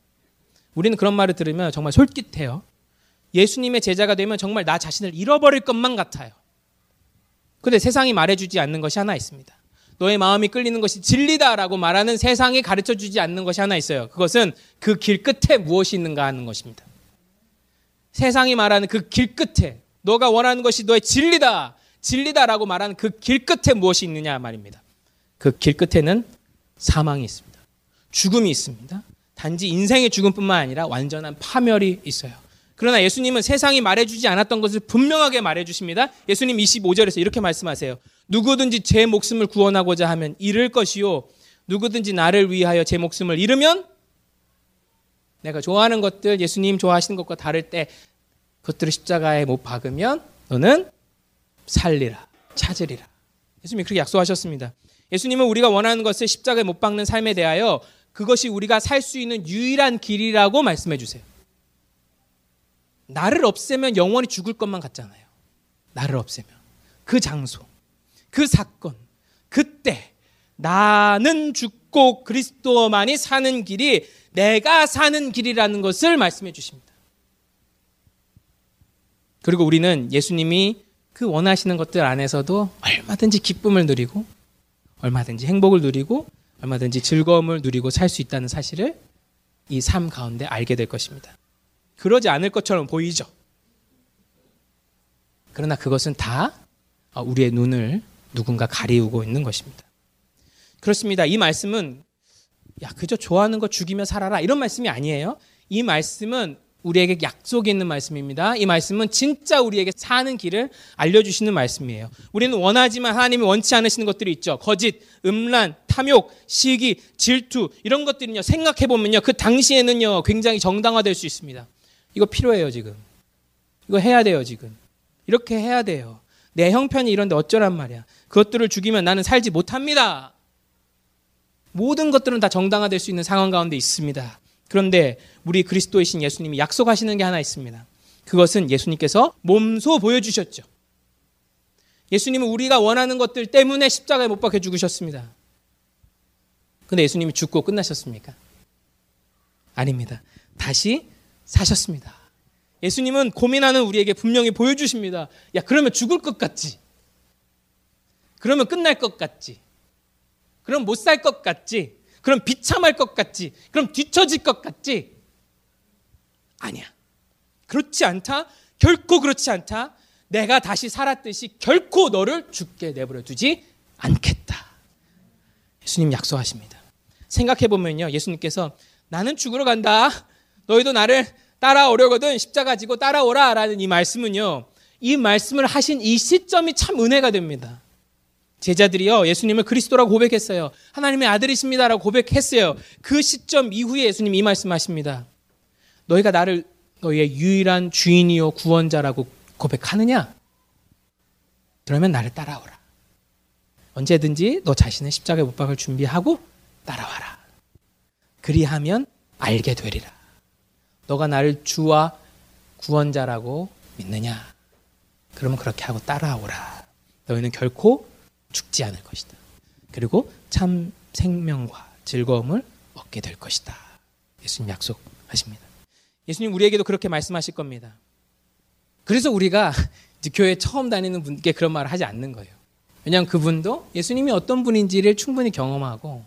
우리는 그런 말을 들으면 정말 솔깃해요. 예수님의 제자가 되면 정말 나 자신을 잃어버릴 것만 같아요. 근데 세상이 말해주지 않는 것이 하나 있습니다. 너의 마음이 끌리는 것이 진리다라고 말하는 세상이 가르쳐 주지 않는 것이 하나 있어요. 그것은 그 길 끝에 무엇이 있는가 하는 것입니다. 세상이 말하는 그 길 끝에 너가 원하는 것이 너의 진리다. 진리다라고 말하는 그 길 끝에 무엇이 있느냐 말입니다. 그 길 끝에는 사망이 있습니다. 죽음이 있습니다. 단지 인생의 죽음뿐만 아니라 완전한 파멸이 있어요. 그러나 예수님은 세상이 말해주지 않았던 것을 분명하게 말해주십니다. 예수님 25절에서 이렇게 말씀하세요. 누구든지 제 목숨을 구원하고자 하면 잃을 것이요. 누구든지 나를 위하여 제 목숨을 잃으면 내가 좋아하는 것들, 예수님 좋아하시는 것과 다를 때 그것들을 십자가에 못 박으면 너는 살리라, 찾으리라. 예수님이 그렇게 약속하셨습니다. 예수님은 우리가 원하는 것을 십자가에 못 박는 삶에 대하여 그것이 우리가 살 수 있는 유일한 길이라고 말씀해 주세요. 나를 없애면 영원히 죽을 것만 같잖아요. 나를 없애면. 그 장소, 그 사건, 그때 나는 죽고 그리스도만이 사는 길이 내가 사는 길이라는 것을 말씀해 주십니다. 그리고 우리는 예수님이 그 원하시는 것들 안에서도 얼마든지 기쁨을 누리고 얼마든지 행복을 누리고 얼마든지 즐거움을 누리고 살 수 있다는 사실을 이 삶 가운데 알게 될 것입니다. 그러지 않을 것처럼 보이죠. 그러나 그것은 다 우리의 눈을 누군가 가리우고 있는 것입니다. 그렇습니다. 이 말씀은 야 그저 좋아하는 거 죽이며 살아라 이런 말씀이 아니에요. 이 말씀은 우리에게 약속이 있는 말씀입니다. 이 말씀은 진짜 우리에게 사는 길을 알려주시는 말씀이에요. 우리는 원하지만 하나님이 원치 않으시는 것들이 있죠. 거짓, 음란, 탐욕, 시기, 질투 이런 것들은요. 생각해 보면요. 그 당시에는요. 굉장히 정당화될 수 있습니다. 이거 필요해요 지금. 이거 해야 돼요 지금. 이렇게 해야 돼요. 내 형편이 이런데 어쩌란 말이야. 그것들을 죽이면 나는 살지 못합니다. 모든 것들은 다 정당화될 수 있는 상황 가운데 있습니다. 그런데 우리 그리스도이신 예수님이 약속하시는 게 하나 있습니다. 그것은 예수님께서 몸소 보여주셨죠. 예수님은 우리가 원하는 것들 때문에 십자가에 못 박혀 죽으셨습니다. 근데 예수님이 죽고 끝나셨습니까? 아닙니다. 다시 사셨습니다. 예수님은 고민하는 우리에게 분명히 보여주십니다. 야, 그러면 죽을 것 같지? 그러면 끝날 것 같지? 그럼 못 살 것 같지? 그럼 비참할 것 같지? 그럼 뒤처질 것 같지? 아니야. 그렇지 않다. 결코 그렇지 않다. 내가 다시 살았듯이 결코 너를 죽게 내버려 두지 않겠다. 예수님 약속하십니다. 생각해 보면요. 예수님께서 나는 죽으러 간다. 너희도 나를 따라오려거든 십자가 지고 따라오라 라는 이 말씀은요. 이 말씀을 하신 이 시점이 참 은혜가 됩니다. 제자들이요 예수님을 그리스도라고 고백했어요. 하나님의 아들이십니다라고 고백했어요. 그 시점 이후에 예수님 이 말씀하십니다. 너희가 나를 너희의 유일한 주인이요 구원자라고 고백하느냐? 그러면 나를 따라오라. 언제든지 너 자신의 십자가에 못 박을 준비하고 따라와라. 그리하면 알게 되리라. 너가 나를 주와 구원자라고 믿느냐? 그러면 그렇게 하고 따라오라. 너희는 결코 죽지 않을 것이다. 그리고 참 생명과 즐거움을 얻게 될 것이다. 예수님 약속하십니다. 예수님 우리에게도 그렇게 말씀하실 겁니다. 그래서 우리가 교회 처음 다니는 분께 그런 말을 하지 않는 거예요. 왜냐하면 그분도 예수님이 어떤 분인지를 충분히 경험하고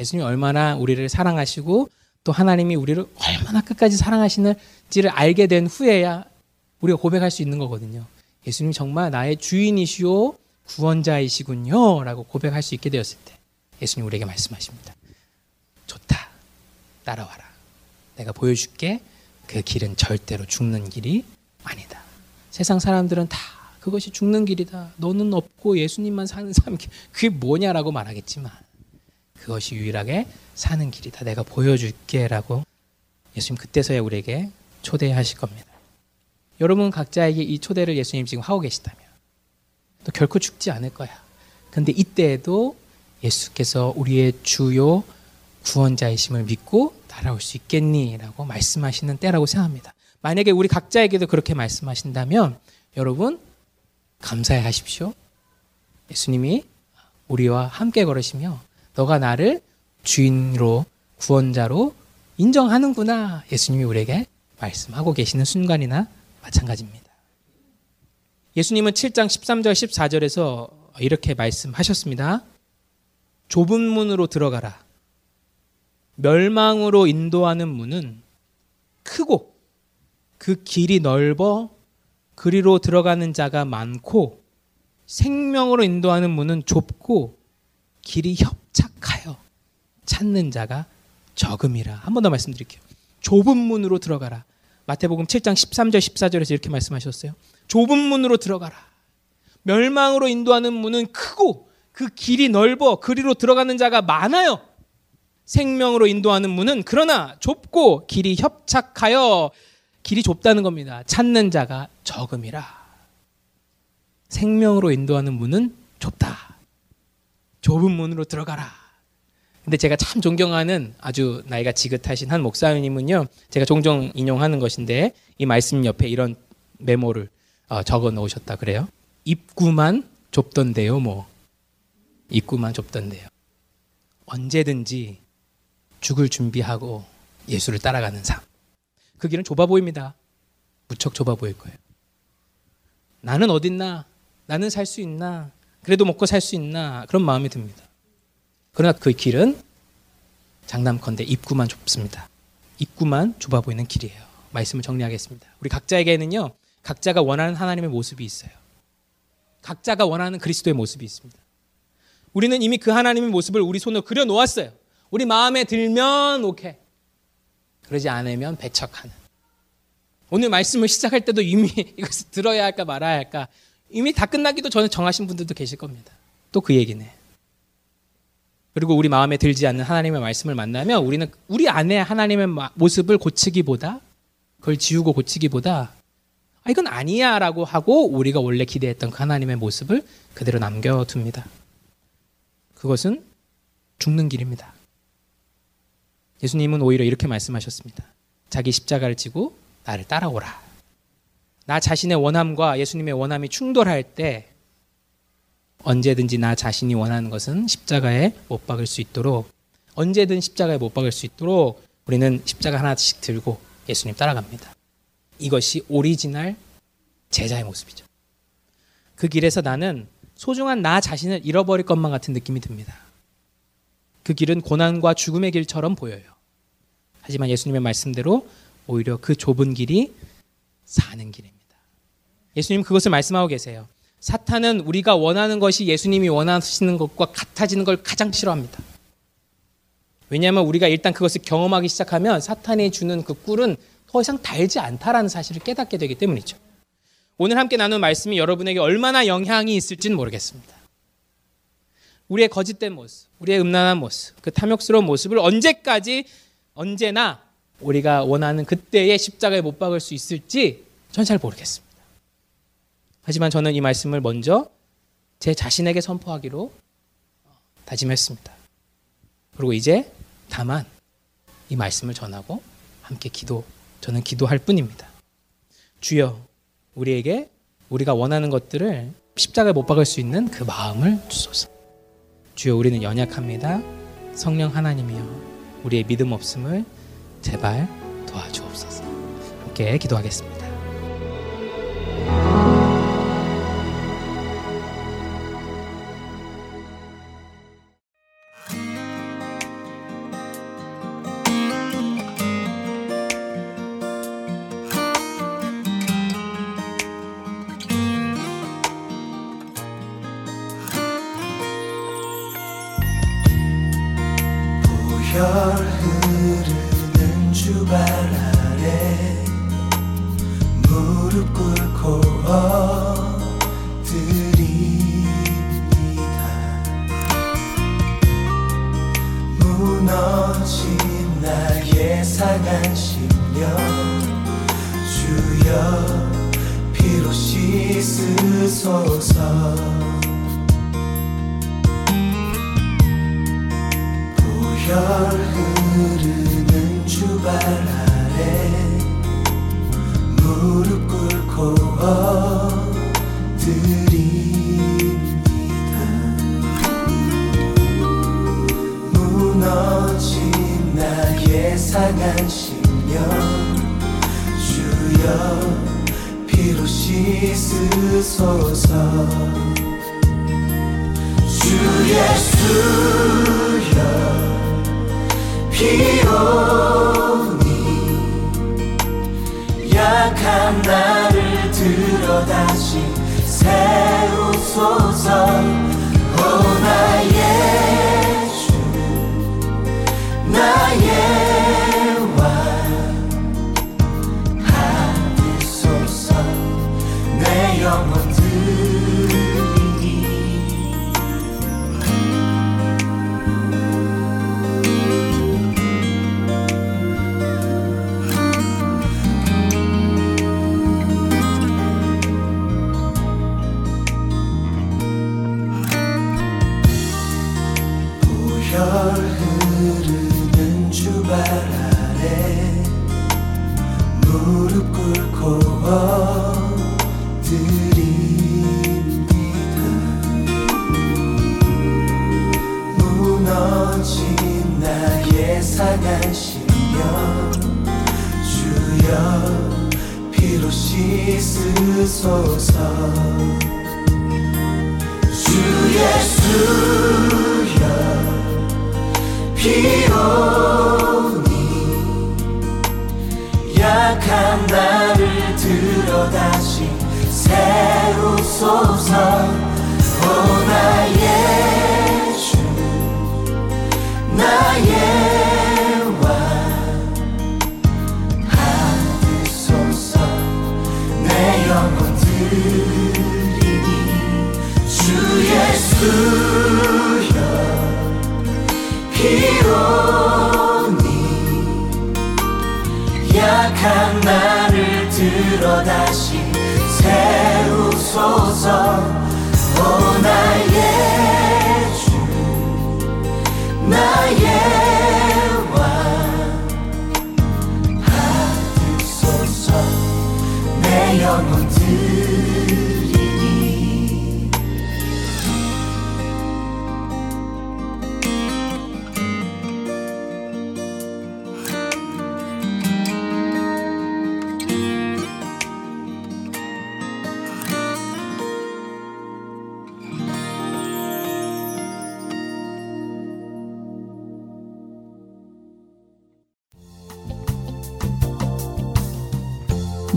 예수님이 얼마나 우리를 사랑하시고 또 하나님이 우리를 얼마나 끝까지 사랑하시는지를 알게 된 후에야 우리가 고백할 수 있는 거거든요. 예수님 정말 나의 주인이시오 구원자이시군요. 라고 고백할 수 있게 되었을 때 예수님 우리에게 말씀하십니다. 좋다. 따라와라. 내가 보여줄게. 그 길은 절대로 죽는 길이 아니다. 세상 사람들은 다 그것이 죽는 길이다. 너는 없고 예수님만 사는 삶, 그게 뭐냐라고 말하겠지만 그것이 유일하게 사는 길이다. 내가 보여줄게라고 예수님 그때서야 우리에게 초대하실 겁니다. 여러분 각자에게 이 초대를 예수님 지금 하고 계시다면 또 결코 죽지 않을 거야. 근데 이때에도 예수께서 우리의 주요 구원자이심을 믿고 따라올 수 있겠니? 라고 말씀하시는 때라고 생각합니다. 만약에 우리 각자에게도 그렇게 말씀하신다면 여러분 감사해 하십시오. 예수님이 우리와 함께 걸으시며 너가 나를 주인으로 구원자로 인정하는구나. 예수님이 우리에게 말씀하고 계시는 순간이나 마찬가지입니다. 예수님은 7장 13절 14절에서 이렇게 말씀하셨습니다. 좁은 문으로 들어가라. 멸망으로 인도하는 문은 크고 그 길이 넓어 그리로 들어가는 자가 많고 생명으로 인도하는 문은 좁고 길이 협착하여 찾는 자가 적음이라. 한 번 더 말씀드릴게요. 좁은 문으로 들어가라. 마태복음 7장 13절 14절에서 이렇게 말씀하셨어요. 좁은 문으로 들어가라. 멸망으로 인도하는 문은 크고 그 길이 넓어 그리로 들어가는 자가 많아요. 생명으로 인도하는 문은 그러나 좁고 길이 협착하여 길이 좁다는 겁니다. 찾는 자가 적음이라. 생명으로 인도하는 문은 좁다. 좁은 문으로 들어가라. 근데 제가 참 존경하는 아주 나이가 지긋하신 한 목사님은요, 제가 종종 인용하는 것인데 이 말씀 옆에 이런 메모를 어, 적어 놓으셨다 그래요. 입구만 좁던데요, 뭐 입구만 좁던데요. 언제든지 죽을 준비하고 예수를 따라가는 삶. 그 길은 좁아 보입니다. 무척 좁아 보일 거예요. 나는 어딨나? 나는 살 수 있나? 그래도 먹고 살 수 있나? 그런 마음이 듭니다. 그러나 그 길은 장남컨대 입구만 좁습니다. 입구만 좁아 보이는 길이에요. 말씀을 정리하겠습니다. 우리 각자에게는요, 각자가 원하는 하나님의 모습이 있어요. 각자가 원하는 그리스도의 모습이 있습니다. 우리는 이미 그 하나님의 모습을 우리 손으로 그려 놓았어요. 우리 마음에 들면 오케이. 그러지 않으면 배척하는. 오늘 말씀을 시작할 때도 이미 이것을 들어야 할까 말아야 할까 이미 다 끝나기도 전에 정하신 분들도 계실 겁니다. 또 그 얘기네. 그리고 우리 마음에 들지 않는 하나님의 말씀을 만나면 우리는 우리 안에 하나님의 모습을 고치기보다 그걸 지우고 고치기보다 아, 이건 아니야 라고 하고 우리가 원래 기대했던 그 하나님의 모습을 그대로 남겨둡니다. 그것은 죽는 길입니다. 예수님은 오히려 이렇게 말씀하셨습니다. 자기 십자가를 지고 나를 따라오라. 나 자신의 원함과 예수님의 원함이 충돌할 때 언제든지 나 자신이 원하는 것은 십자가에 못 박을 수 있도록 언제든 십자가에 못 박을 수 있도록 우리는 십자가 하나씩 들고 예수님 따라갑니다. 이것이 오리지널 제자의 모습이죠. 그 길에서 나는 소중한 나 자신을 잃어버릴 것만 같은 느낌이 듭니다. 그 길은 고난과 죽음의 길처럼 보여요. 하지만 예수님의 말씀대로 오히려 그 좁은 길이 사는 길입니다. 예수님 그것을 말씀하고 계세요. 사탄은 우리가 원하는 것이 예수님이 원하시는 것과 같아지는 걸 가장 싫어합니다. 왜냐하면 우리가 일단 그것을 경험하기 시작하면 사탄이 주는 그 꿀은 더 이상 달지 않다라는 사실을 깨닫게 되기 때문이죠. 오늘 함께 나눈 말씀이 여러분에게 얼마나 영향이 있을지는 모르겠습니다. 우리의 거짓된 모습, 우리의 음란한 모습, 그 탐욕스러운 모습을 언제까지 언제나 우리가 원하는 그때의 십자가에 못 박을 수 있을지 전 잘 모르겠습니다. 하지만 저는 이 말씀을 먼저 제 자신에게 선포하기로 다짐했습니다. 그리고 이제 다만 이 말씀을 전하고 함께 기도, 저는 기도할 뿐입니다. 주여, 우리에게 우리가 원하는 것들을 십자가에 못 박을 수 있는 그 마음을 주소서. 주여, 우리는 연약합니다. 성령 하나님이여, 우리의 믿음 없음을 제발 도와주옵소서. 함께 기도하겠습니다.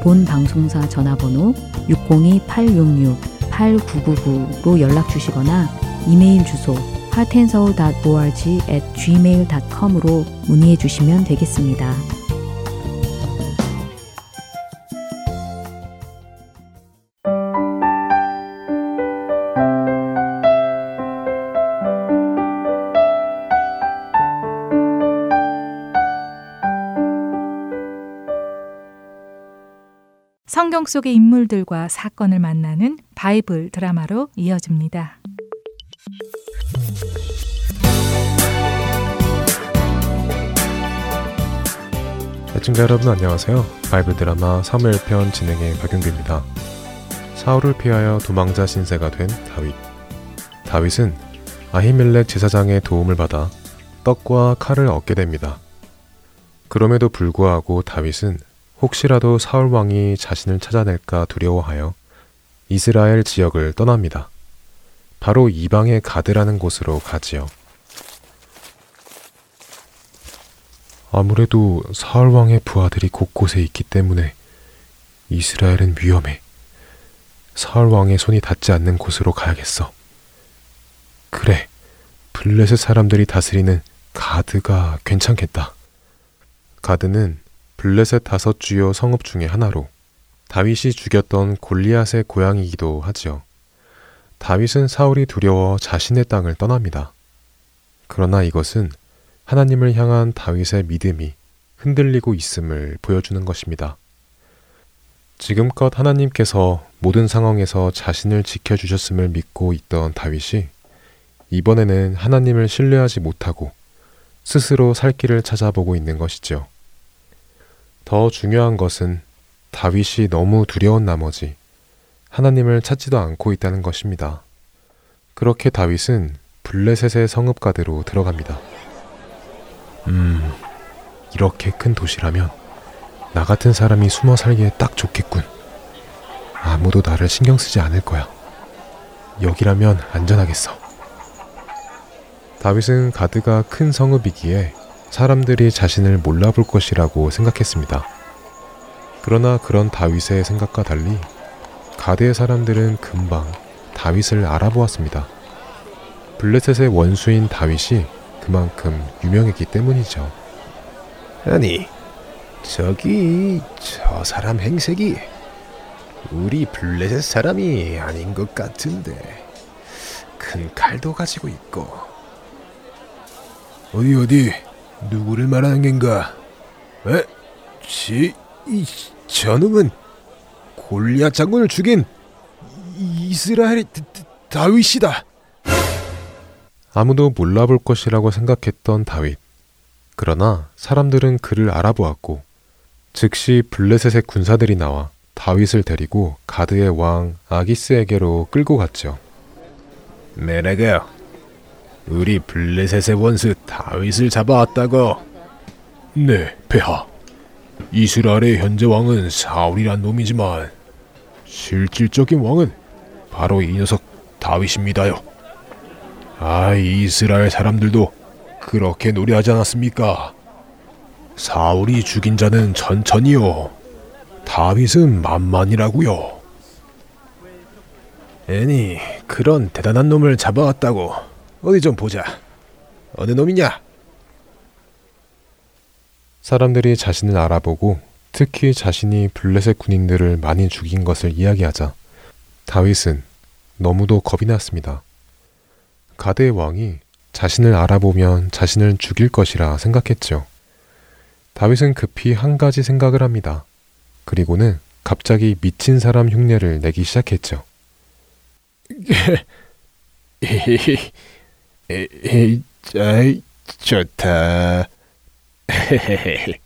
본 방송사 전화번호 602-866-8999로 연락 주시거나 이메일 주소 heartandsoul.org at gmail.com으로 문의해 주시면 되겠습니다. 성경 속의 인물들과 사건을 만나는 바이블 드라마로 이어집니다. 애청자 여러분 안녕하세요. 바이블 드라마 사무엘편 진행의 박윤규입니다. 사울을 피하여 도망자 신세가 된 다윗. 다윗은 아히멜렉 제사장의 도움을 받아 떡과 칼을 얻게 됩니다. 그럼에도 불구하고 다윗은 혹시라도 사울 왕이 자신을 찾아낼까 두려워하여 이스라엘 지역을 떠납니다. 바로 이방의 가드라는 곳으로 가지요. 아무래도 사울 왕의 부하들이 곳곳에 있기 때문에 이스라엘은 위험해. 사울 왕의 손이 닿지 않는 곳으로 가야겠어. 그래, 블레셋 사람들이 다스리는 가드가 괜찮겠다. 가드는 블레셋 다섯 주요 성읍 중의 하나로 다윗이 죽였던 골리앗의 고향이기도 하지요. 다윗은 사울이 두려워 자신의 땅을 떠납니다. 그러나 이것은 하나님을 향한 다윗의 믿음이 흔들리고 있음을 보여주는 것입니다. 지금껏 하나님께서 모든 상황에서 자신을 지켜주셨음을 믿고 있던 다윗이 이번에는 하나님을 신뢰하지 못하고 스스로 살 길을 찾아보고 있는 것이죠. 더 중요한 것은 다윗이 너무 두려운 나머지 하나님을 찾지도 않고 있다는 것입니다. 그렇게 다윗은 블레셋의 성읍가대로 들어갑니다. 음, 이렇게 큰 도시라면 나 같은 사람이 숨어 살기에 딱 좋겠군. 아무도 나를 신경 쓰지 않을 거야. 여기라면 안전하겠어. 다윗은 가드가 큰 성읍이기에 사람들이 자신을 몰라볼 것이라고 생각했습니다. 그러나 그런 다윗의 생각과 달리 가드의 사람들은 금방 다윗을 알아보았습니다. 블레셋의 원수인 다윗이 그만큼 유명했기 때문이죠. 아니, 저기 저 사람 행색이 우리 블레셋 사람이 아닌 것 같은데 큰 칼도 가지고 있고 어디 어디 누구를 말하는 겐가? 에? 지, 이, 저놈은 골리앗 장군을 죽인 이스라엘의 다윗이다. 아무도 몰라볼 것이라고 생각했던 다윗. 그러나 사람들은 그를 알아보았고 즉시 블레셋의 군사들이 나와 다윗을 데리고 가드의 왕 아기스에게로 끌고 갔죠. 메레가 우리 블레셋의 원수 다윗을 잡아왔다고. 네, 폐하. 이스라엘의 현재 왕은 사울이란 놈이지만 실질적인 왕은 바로 이 녀석 다윗입니다요. 아, 이스라엘 사람들도 그렇게 노래하지 않았습니까? 사울이 죽인 자는 천천히요. 다윗은 만만이라고요. 애니 그런 대단한 놈을 잡아왔다고 어디 좀 보자. 어느 놈이냐? 사람들이 자신을 알아보고 특히 자신이 블레셋 군인들을 많이 죽인 것을 이야기하자 다윗은 너무도 겁이 났습니다. 가드의 왕이 자신을 알아보면 자신을 죽일 것이라 생각했죠. 다윗은 급히 한 가지 생각을 합니다. 그리고는 갑자기 미친 사람 흉내를 내기 시작했죠. 좋다.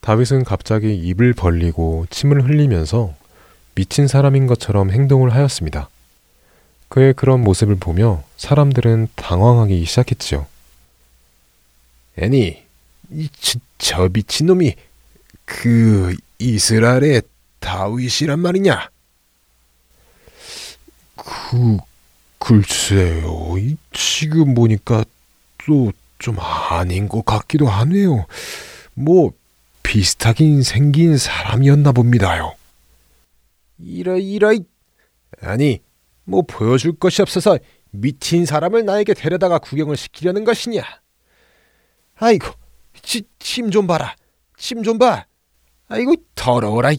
다윗은 갑자기 입을 벌리고 침을 흘리면서 미친 사람인 것처럼 행동을 하였습니다. 그의 그런 모습을 보며 사람들은 당황하기 시작했지요. 애니, 이, 저, 저 미친놈이 그 이스라엘의 다윗이란 말이냐? 그, 글쎄요. 지금 보니까 또 좀 아닌 것 같기도 하네요. 뭐, 비슷하긴 생긴 사람이었나 봅니다요. 이러, 이러, 아니, 뭐 보여줄 것이 없어서 미친 사람을 나에게 데려다가 구경을 시키려는 것이냐? 아이고, 침 좀 봐라. 침 좀 봐. 아이고, 더러워라.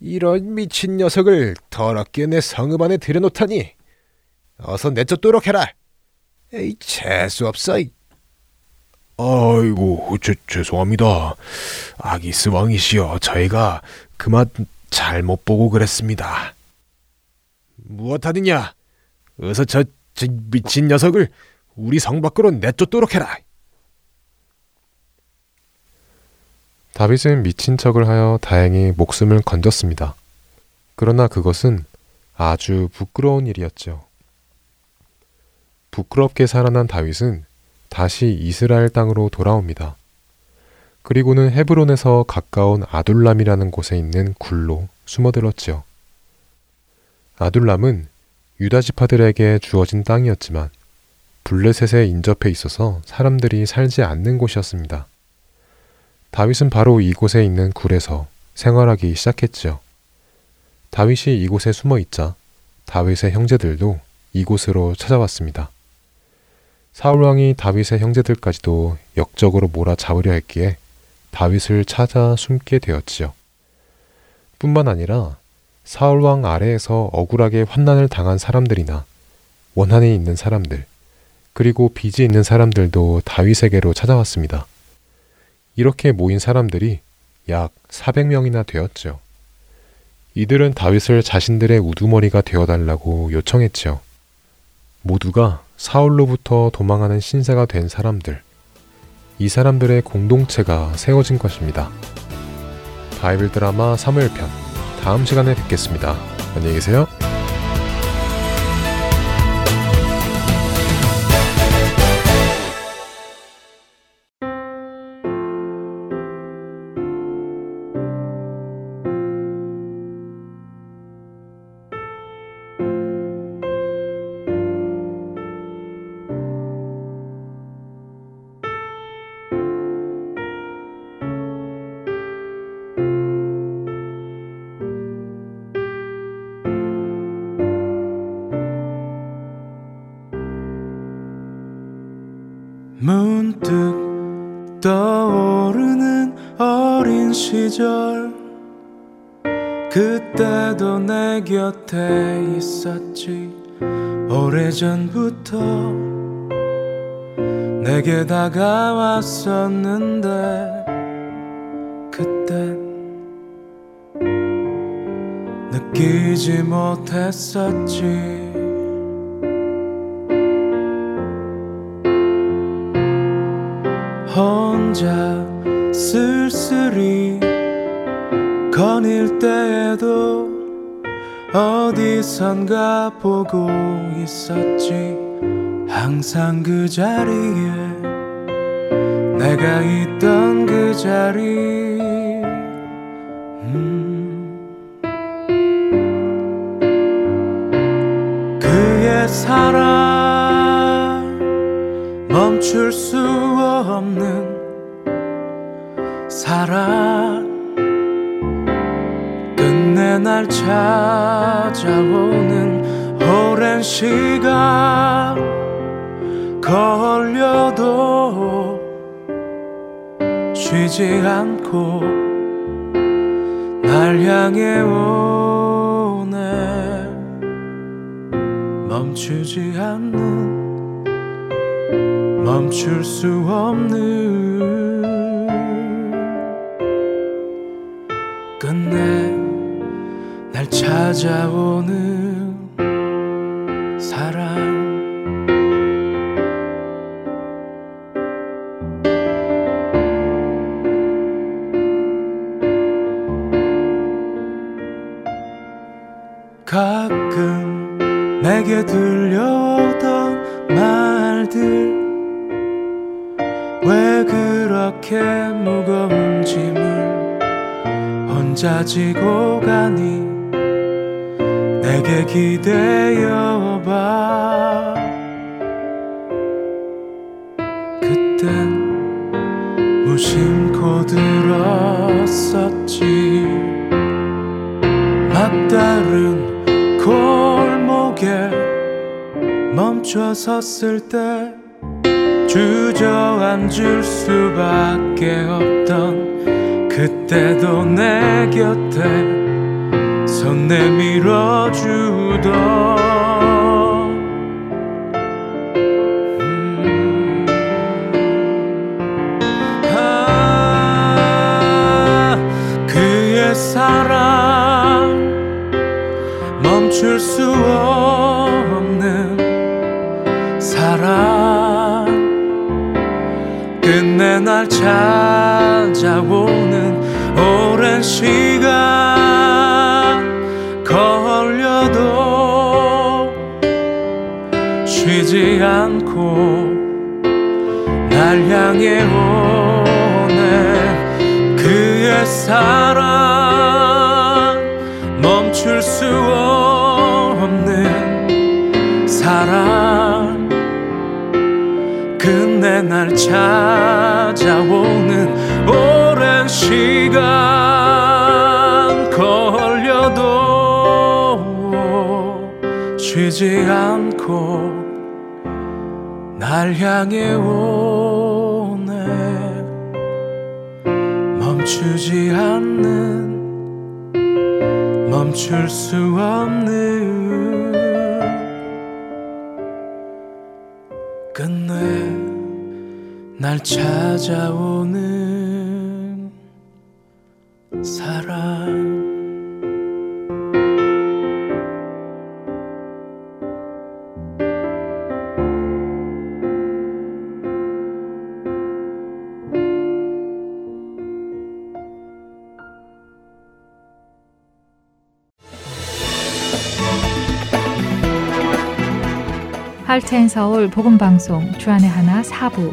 이런 미친 녀석을 더럽게 내 성읍 안에 들여놓다니. 어서 내쫓도록 해라. 에이, 재수 없어. 아이고, 죄, 죄송합니다. 아기스 왕이시여, 저희가 그만 잘못 보고 그랬습니다. 무엇하느냐? 어서 저, 저 미친 녀석을 우리 성 밖으로 내쫓도록 해라. 다윗은 미친 척을 하여 다행히 목숨을 건졌습니다. 그러나 그것은 아주 부끄러운 일이었죠. 부끄럽게 살아난 다윗은 다시 이스라엘 땅으로 돌아옵니다. 그리고는 헤브론에서 가까운 아둘람이라는 곳에 있는 굴로 숨어들었지요. 아둘람은 유다 지파들에게 주어진 땅이었지만 블레셋에 인접해 있어서 사람들이 살지 않는 곳이었습니다. 다윗은 바로 이곳에 있는 굴에서 생활하기 시작했지요. 다윗이 이곳에 숨어 있자 다윗의 형제들도 이곳으로 찾아왔습니다. 사울 왕이 다윗의 형제들까지도 역적으로 몰아잡으려 했기에 다윗을 찾아 숨게 되었지요. 뿐만 아니라 사울 왕 아래에서 억울하게 환난을 당한 사람들이나 원한이 있는 사람들, 그리고 빚이 있는 사람들도 다윗에게로 찾아왔습니다. 이렇게 모인 사람들이 약 400명이나 되었죠. 이들은 다윗을 자신들의 우두머리가 되어달라고 요청했지요. 모두가 사울로부터 도망하는 신세가 된 사람들, 이 사람들의 공동체가 세워진 것입니다. 바이블 드라마 3일편 다음 시간에 뵙겠습니다. 안녕히 계세요. 했었지. 혼자 쓸쓸히 거닐 때에도 어디선가 보고 있었지. 항상 그 자리에 멈출 수 없는 사랑. 끝내 날 찾아오는 오랜 시간 걸려도 쉬지 않고 날 향해 오네. 멈추지 않는 멈출 수 없는 끝내 날 찾아오는 사랑. 가끔 내게 들 그렇게 무거운 짐을 혼자 지고 가니 내게 기대어 봐. 그땐 무심코 들었었지. 막다른 골목에 멈춰 섰을 때 주저앉을 수밖에 없던 그때도 내 곁에 손 내밀어 주던 음. 아, 그의 사랑 멈출 수 없는 사랑 날 찾아오는 오랜 시간 걸려도 쉬지 않고 날 향해 오네. 그의 사랑 멈출 수 없는 사랑. 끝내 날 찾아오는 오랜 시간 걸려도 쉬지 않고 날 향해 오네. 멈추지 않는 멈출 수 없는 날 찾아오는 사랑. 할텐 서울 복음방송 주안의 하나 사부